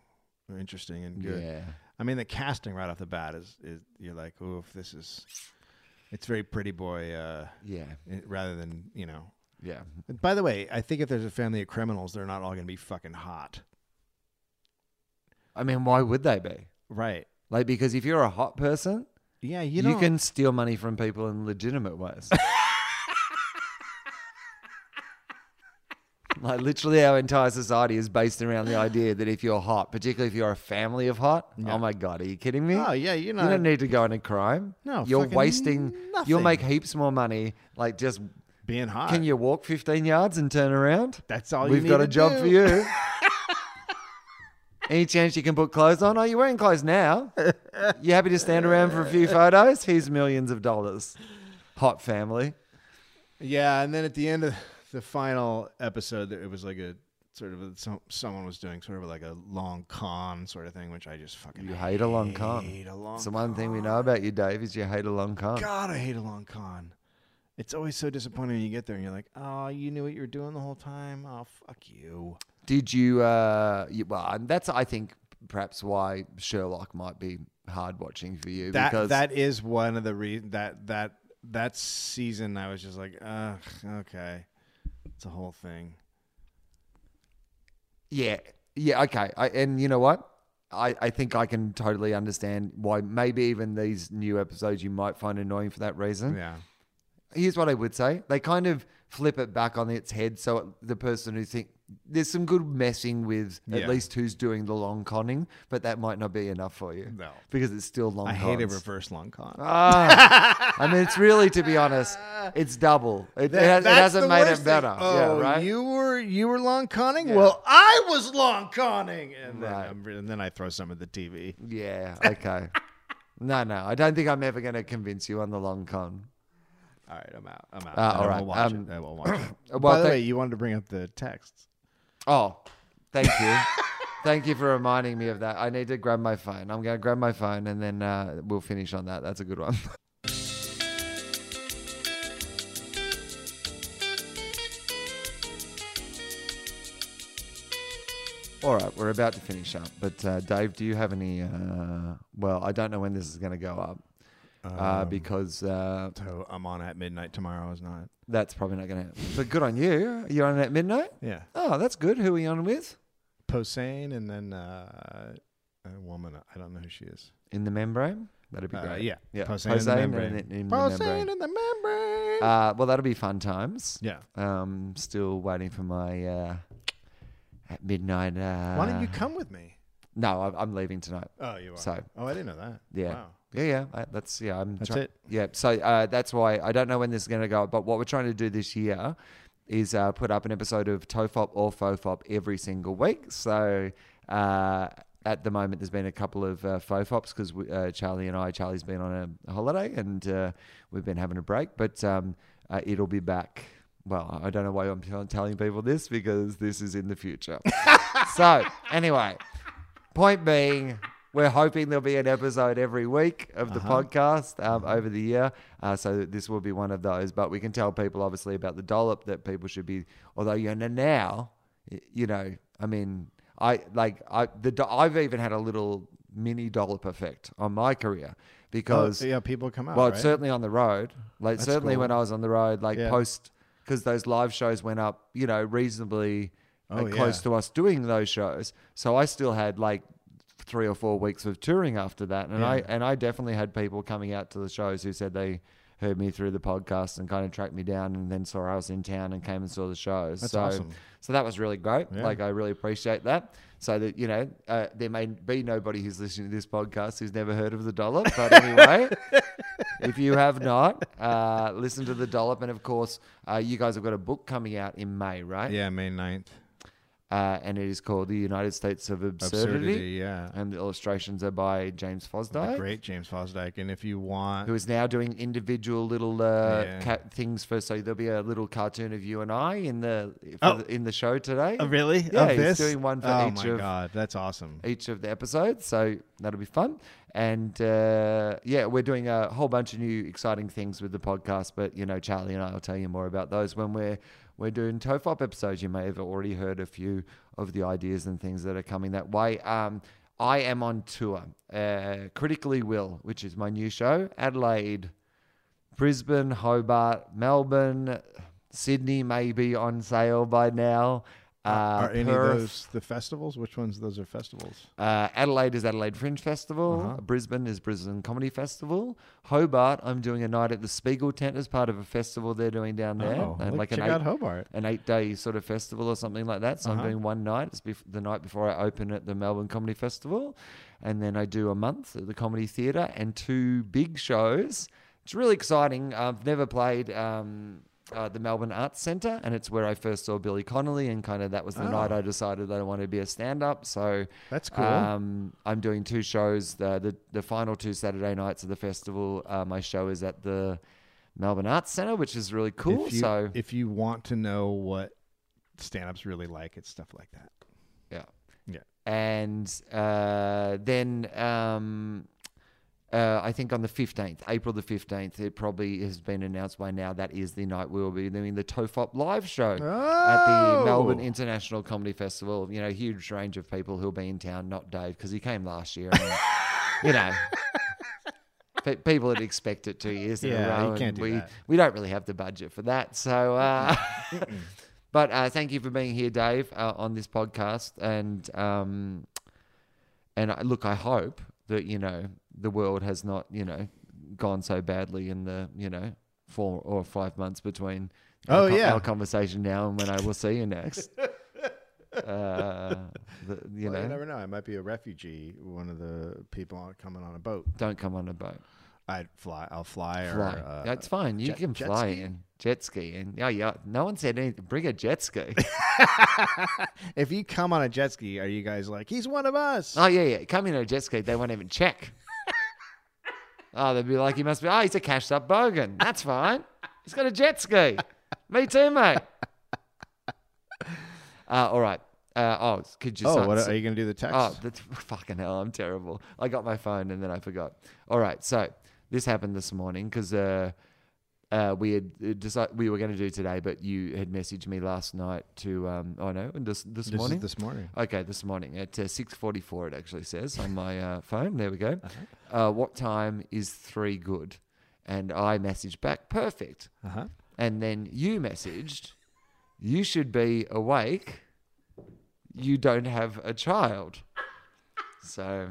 interesting and good." Yeah. I mean, the casting right off the bat is, is you're like, "Oof, this is." It's very pretty boy, uh, Yeah. rather than you know. Yeah. By the way, I think if there's a family of criminals, they're not all going to be fucking hot, I mean, why would they be? right? Like, because if you're a hot person, Yeah, you, you can steal money from people in legitimate ways. like, literally, our entire society is based around the idea that if you're hot, particularly if you're a family of hot, oh my God, are you kidding me? Oh yeah, you're you don't need to go into crime. No, you're fucking wasting. You'll make heaps more money. Like, just being hot. can you walk 15 yards and turn around? That's all. We've you got need a to job do. for you. Any chance you can put clothes on? Are you wearing clothes now? You happy to stand around for a few photos? Here's millions of dollars. Hot family. Yeah, and then at the end of the final episode, it was like a sort of a, some, someone was doing sort of like a long con sort of thing, which I just fucking You hate a long con. hate a long It's the one thing we know about you, Dave, is you hate a long con. God, I hate a long con. It's always so disappointing when you get there and you're like, oh, you knew what you were doing the whole time. Oh, fuck you. Did you? Uh, you well, and that's I think perhaps why Sherlock might be hard watching for you That because that is one of the reasons that that that season I was just like, ugh, okay, it's a whole thing. Yeah, yeah, okay. I, and you know what? I, I think I can totally understand why maybe even these new episodes you might find annoying for that reason. Yeah. Here's what I would say: they kind of flip it back on its head, so it, the person who think there's some good messing with Yeah. at least who's doing the long conning, but that might not be enough for you. No. because it's still long. Conning. I hate a reverse long con. Ah, I mean, it's really, to be honest, it's double. It, it, has, it hasn't made it better. thing. Oh, yeah, right. you were you were long conning. Yeah. Well, I was long conning, and then Right. I'm, and then I throw some at the TV. yeah. Okay. no, no. I don't think I'm ever going to convince you on the long con. All right, I'm out. I'm out. Uh, I won't watch um, it. I won't watch it. well, By the way, you wanted to bring up the texts. Oh, thank you. Thank you for reminding me of that. I need to grab my phone. I'm going to grab my phone and then uh, we'll finish on that. That's a good one. All right, we're about to finish up. But uh, Dave, do you have any? Uh, well, I don't know when this is going to go up uh, Um, because uh, so I'm on at midnight tomorrow. Is not. That's probably not going to happen. But good on you. You're on at midnight? Yeah. Oh, that's good. Who are you on with? Posehn and then uh, a woman. I don't know who she is. In the membrane? That'd be Uh, great. yeah. Yeah. Posehn in the Posehn membrane. in- in the membrane. in the membrane. Uh, well, that'll be fun times. yeah. Um, still waiting for my uh, at midnight. Uh, Why don't you come with me? No, I'm, I'm leaving tonight. Oh, you are. So- oh, I didn't know that. Yeah. Wow. Yeah, yeah. I, that's yeah. I'm. That's try- it. Yeah. So uh, that's why I don't know when this is going to go. But what we're trying to do this year is uh, put up an episode of Tofop or Fofop every single week. So uh, at the moment, there's been a couple of uh, Fofops because uh, Charlie and I, Charlie's been on a, holiday and uh, we've been having a break. But um, uh, it'll be back. Well, I don't know why I'm tell- telling people this because this is in the future. so anyway, point being, we're hoping there'll be an episode every week of the podcast um, over the year. Uh, so this will be one of those. But we can tell people, obviously, about the dollop that people should be. Although you know now, you know, I mean, I like I the I've even had a little mini dollop effect on my career because Oh, yeah, people come out. well, right? certainly on the road. Like That's certainly cool. when I was on the road, like Yeah. post because those live shows went up, you know, reasonably Oh, close yeah. to us doing those shows. So I still had like three or four weeks of touring after that, and I and I definitely had people coming out to the shows who said they heard me through the podcast and kind of tracked me down, and then saw I was in town and came and saw the shows. That's so, awesome. So that was really great. Yeah. Like I really appreciate that. So that you know, uh, there may be nobody who's listening to this podcast who's never heard of the dollop, but anyway, if you have not, uh, listen to the dollop, and of course, uh, you guys have got a book coming out in May, right? Yeah, May 9th. Uh, and it is called The United States of Absurdity, Absurdity, yeah. and the illustrations are by James The great James Fosdike. And if you want, Who is now doing individual little uh, Yeah. cat things for? So there'll be a little cartoon of you and I in the, for Oh. the in the show today. oh, really? Yeah, of he's doing one for oh each my of- God, that's awesome. each of the episodes. So that'll be fun. And uh, yeah, we're doing a whole bunch of new exciting things with the podcast. But you know, Charlie and I will tell you more about those when we're we're doing Tofop episodes. You may have already heard a few of the ideas and things that are coming that way. Um, I am on tour. Uh, Critically Wil, which is my new show, Adelaide, Brisbane, Hobart, Melbourne, Sydney may be on sale by now. Uh, Are any Perth, of those the festivals? Which ones? Those are festivals. uh, Adelaide is Adelaide Fringe Festival. Uh-huh. Brisbane is Brisbane Comedy Festival. Hobart, I'm doing a night at the Spiegel Tent as part of a festival they're doing down there, Oh, and like an eight, Hobart. an eight day sort of festival or something like that. So I'm Uh-huh. doing one night. It's bef- the night before I open at the Melbourne Comedy Festival, and then I do a month at the Comedy Theatre and two big shows. It's really exciting. I've never played. Um, uh, the Melbourne Arts Centre, and it's where I first saw Billy Connolly, and kind of that was the night Oh. I decided that I wanted to be a stand-up. So That's cool. um, I'm doing two shows. The, the the final two Saturday nights of the festival. Uh, my show is at the Melbourne Arts Centre, which is really cool. If you, so if you want to know what stand-ups really like, it's stuff like that. yeah, Yeah. and uh, then um, uh, I think on the 15th, April the 15th, it probably has been announced by now. That is the night we will be doing the Tofop live show. at the Melbourne Oh! International Comedy Festival. You know, huge range of people who'll be in town. Not Dave because he came last year. And, you know, pe- people would expect it two years in Yeah, a you row. can't and do we that. we don't really have the budget for that. So, uh, but uh, thank you for being here, Dave, uh, on this podcast. And um, and I, look, I hope that you know the world has not you know gone so badly in the you know four or five months between Oh, our, yeah. our conversation now and when I will see you next. uh, the, you Well, know, you never know. I might be a refugee. One of the people coming on a boat. don't come on a boat. I'd fly. I'll fly. Fly. Or, uh, That's fine. You jet- can jet fly ski? in jet ski, and yeah, yeah. No one said anything. Bring a jet ski. if you come on a jet ski, are you guys like he's one of us? oh yeah, yeah. Come in on a jet ski. They won't even check. Oh, they'd be like, he must be. Oh, he's a cashed up bogan. That's fine. He's got a jet ski. Me too, mate. Uh, all right. Uh, oh, could you? Oh, what so- are you gonna do? The text? Oh, that's fucking hell. I'm terrible. I got my phone and then I forgot. All right. So this happened this morning because uh, uh, we had uh, decided we were going to do today, but you had messaged me last night to. Um, oh no, and this this, this morning. is this morning. Okay, this morning at uh, 6:44 it actually says on my uh, phone. There we go. Uh, what time is three good? And I messaged back, perfect. Uh huh. And then you messaged, you should be awake. You don't have a child. So,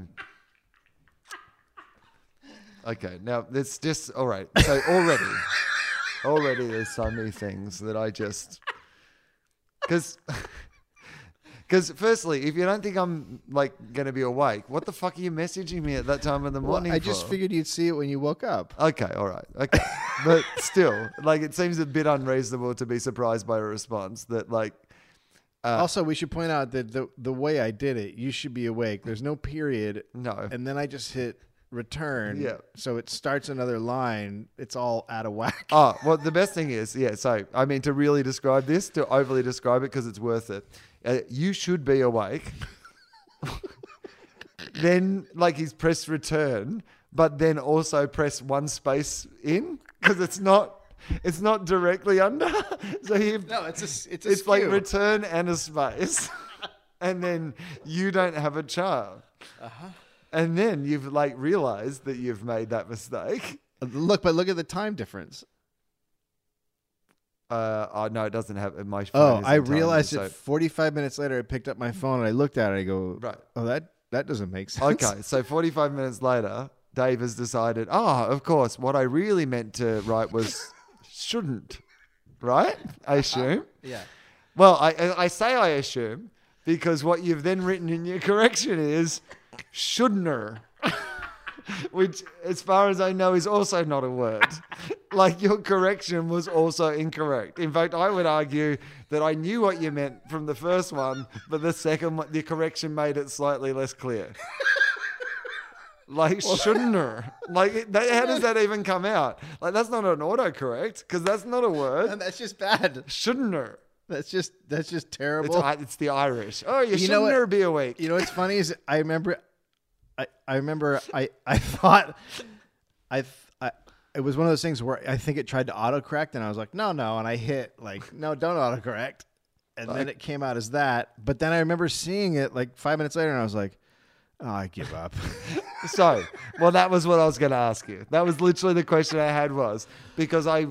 okay, now it's just all right. So already, already there's so many things that I just because. Because firstly, if you don't think I'm like gonna be awake, what the fuck are you messaging me at that time of the Well, morning? I just for? figured you'd see it when you woke up. Okay, all right. Okay. but still, like it seems a bit unreasonable to be surprised by a response that like uh, also, we should point out that the the way I did it, you should be awake. There's no period, no. and then I just hit return. Yeah. So it starts another line. It's all out of whack. Oh, well, the best thing is, yeah, so I mean, to really describe this, to overly describe it because it's worth it, uh, you should be awake. then, like, he's pressed return, but then also press one space in because it's not. It's not directly under, so he No, it's a it's a it's like return and a space, and then you don't have a child, Uh-huh. And then you've like realized that you've made that mistake. look, but look at the time difference. Uh, oh no, it doesn't have my Oh. I realized so- it 45 minutes later. I picked up my phone and I looked at it. I go, Right. oh, that that doesn't make sense. Okay, so 45 minutes later, Dave has decided, oh, of course, what I really meant to write was shouldn't, right? I assume. Yeah. Well, I I say I assume because what you've then written in your correction is shouldn't which, as far as I know, is also not a word. like your correction was also incorrect. In fact, I would argue that I knew what you meant from the first one, but the second one, the correction made it slightly less clear. Like shouldn't Like that, how does that even come out? Like that's not an autocorrect because that's not a word. And that's just bad. Shouldn't That's just that's just terrible. I- it's the Irish. Oh, you, You shouldn't be awake. you know what's funny is I remember, I I remember I I thought, I. I it was one of those things where I think it tried to autocorrect, and I was like, no, no, and I hit like, no, don't autocorrect, and then it came out as that. But then I remember seeing it like five minutes later, and I was like, oh, I give up. So, well, that was what I was going to ask you. That was literally the question I had was because I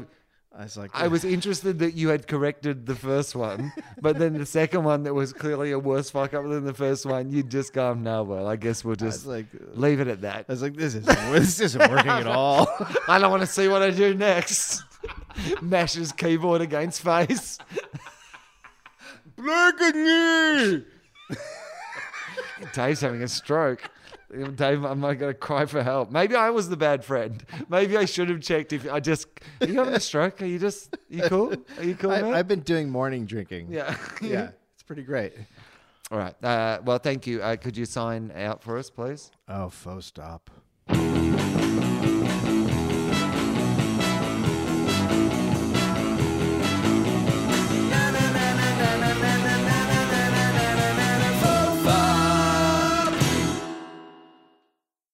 I was like, I was interested that you had corrected the first one, but then the second one that was clearly a worse fuck up than the first one, you'd just gone, um, no, well, I guess we'll just like, leave it at that. I was like, this isn't this isn't working at all. I don't want to see what I do next. Mashes keyboard against face. Look at me. Dave's having a stroke. Dave, I'm not going to cry for help. Maybe I was the bad friend. Maybe I should have checked if I just. Are you having a stroke? Are you just. Are you cool? Are you cool, I, man? I've been doing morning drinking. yeah. yeah, it's pretty great. All right. Uh, well, thank you. Uh, could you sign out for us, please? Oh, faux stop.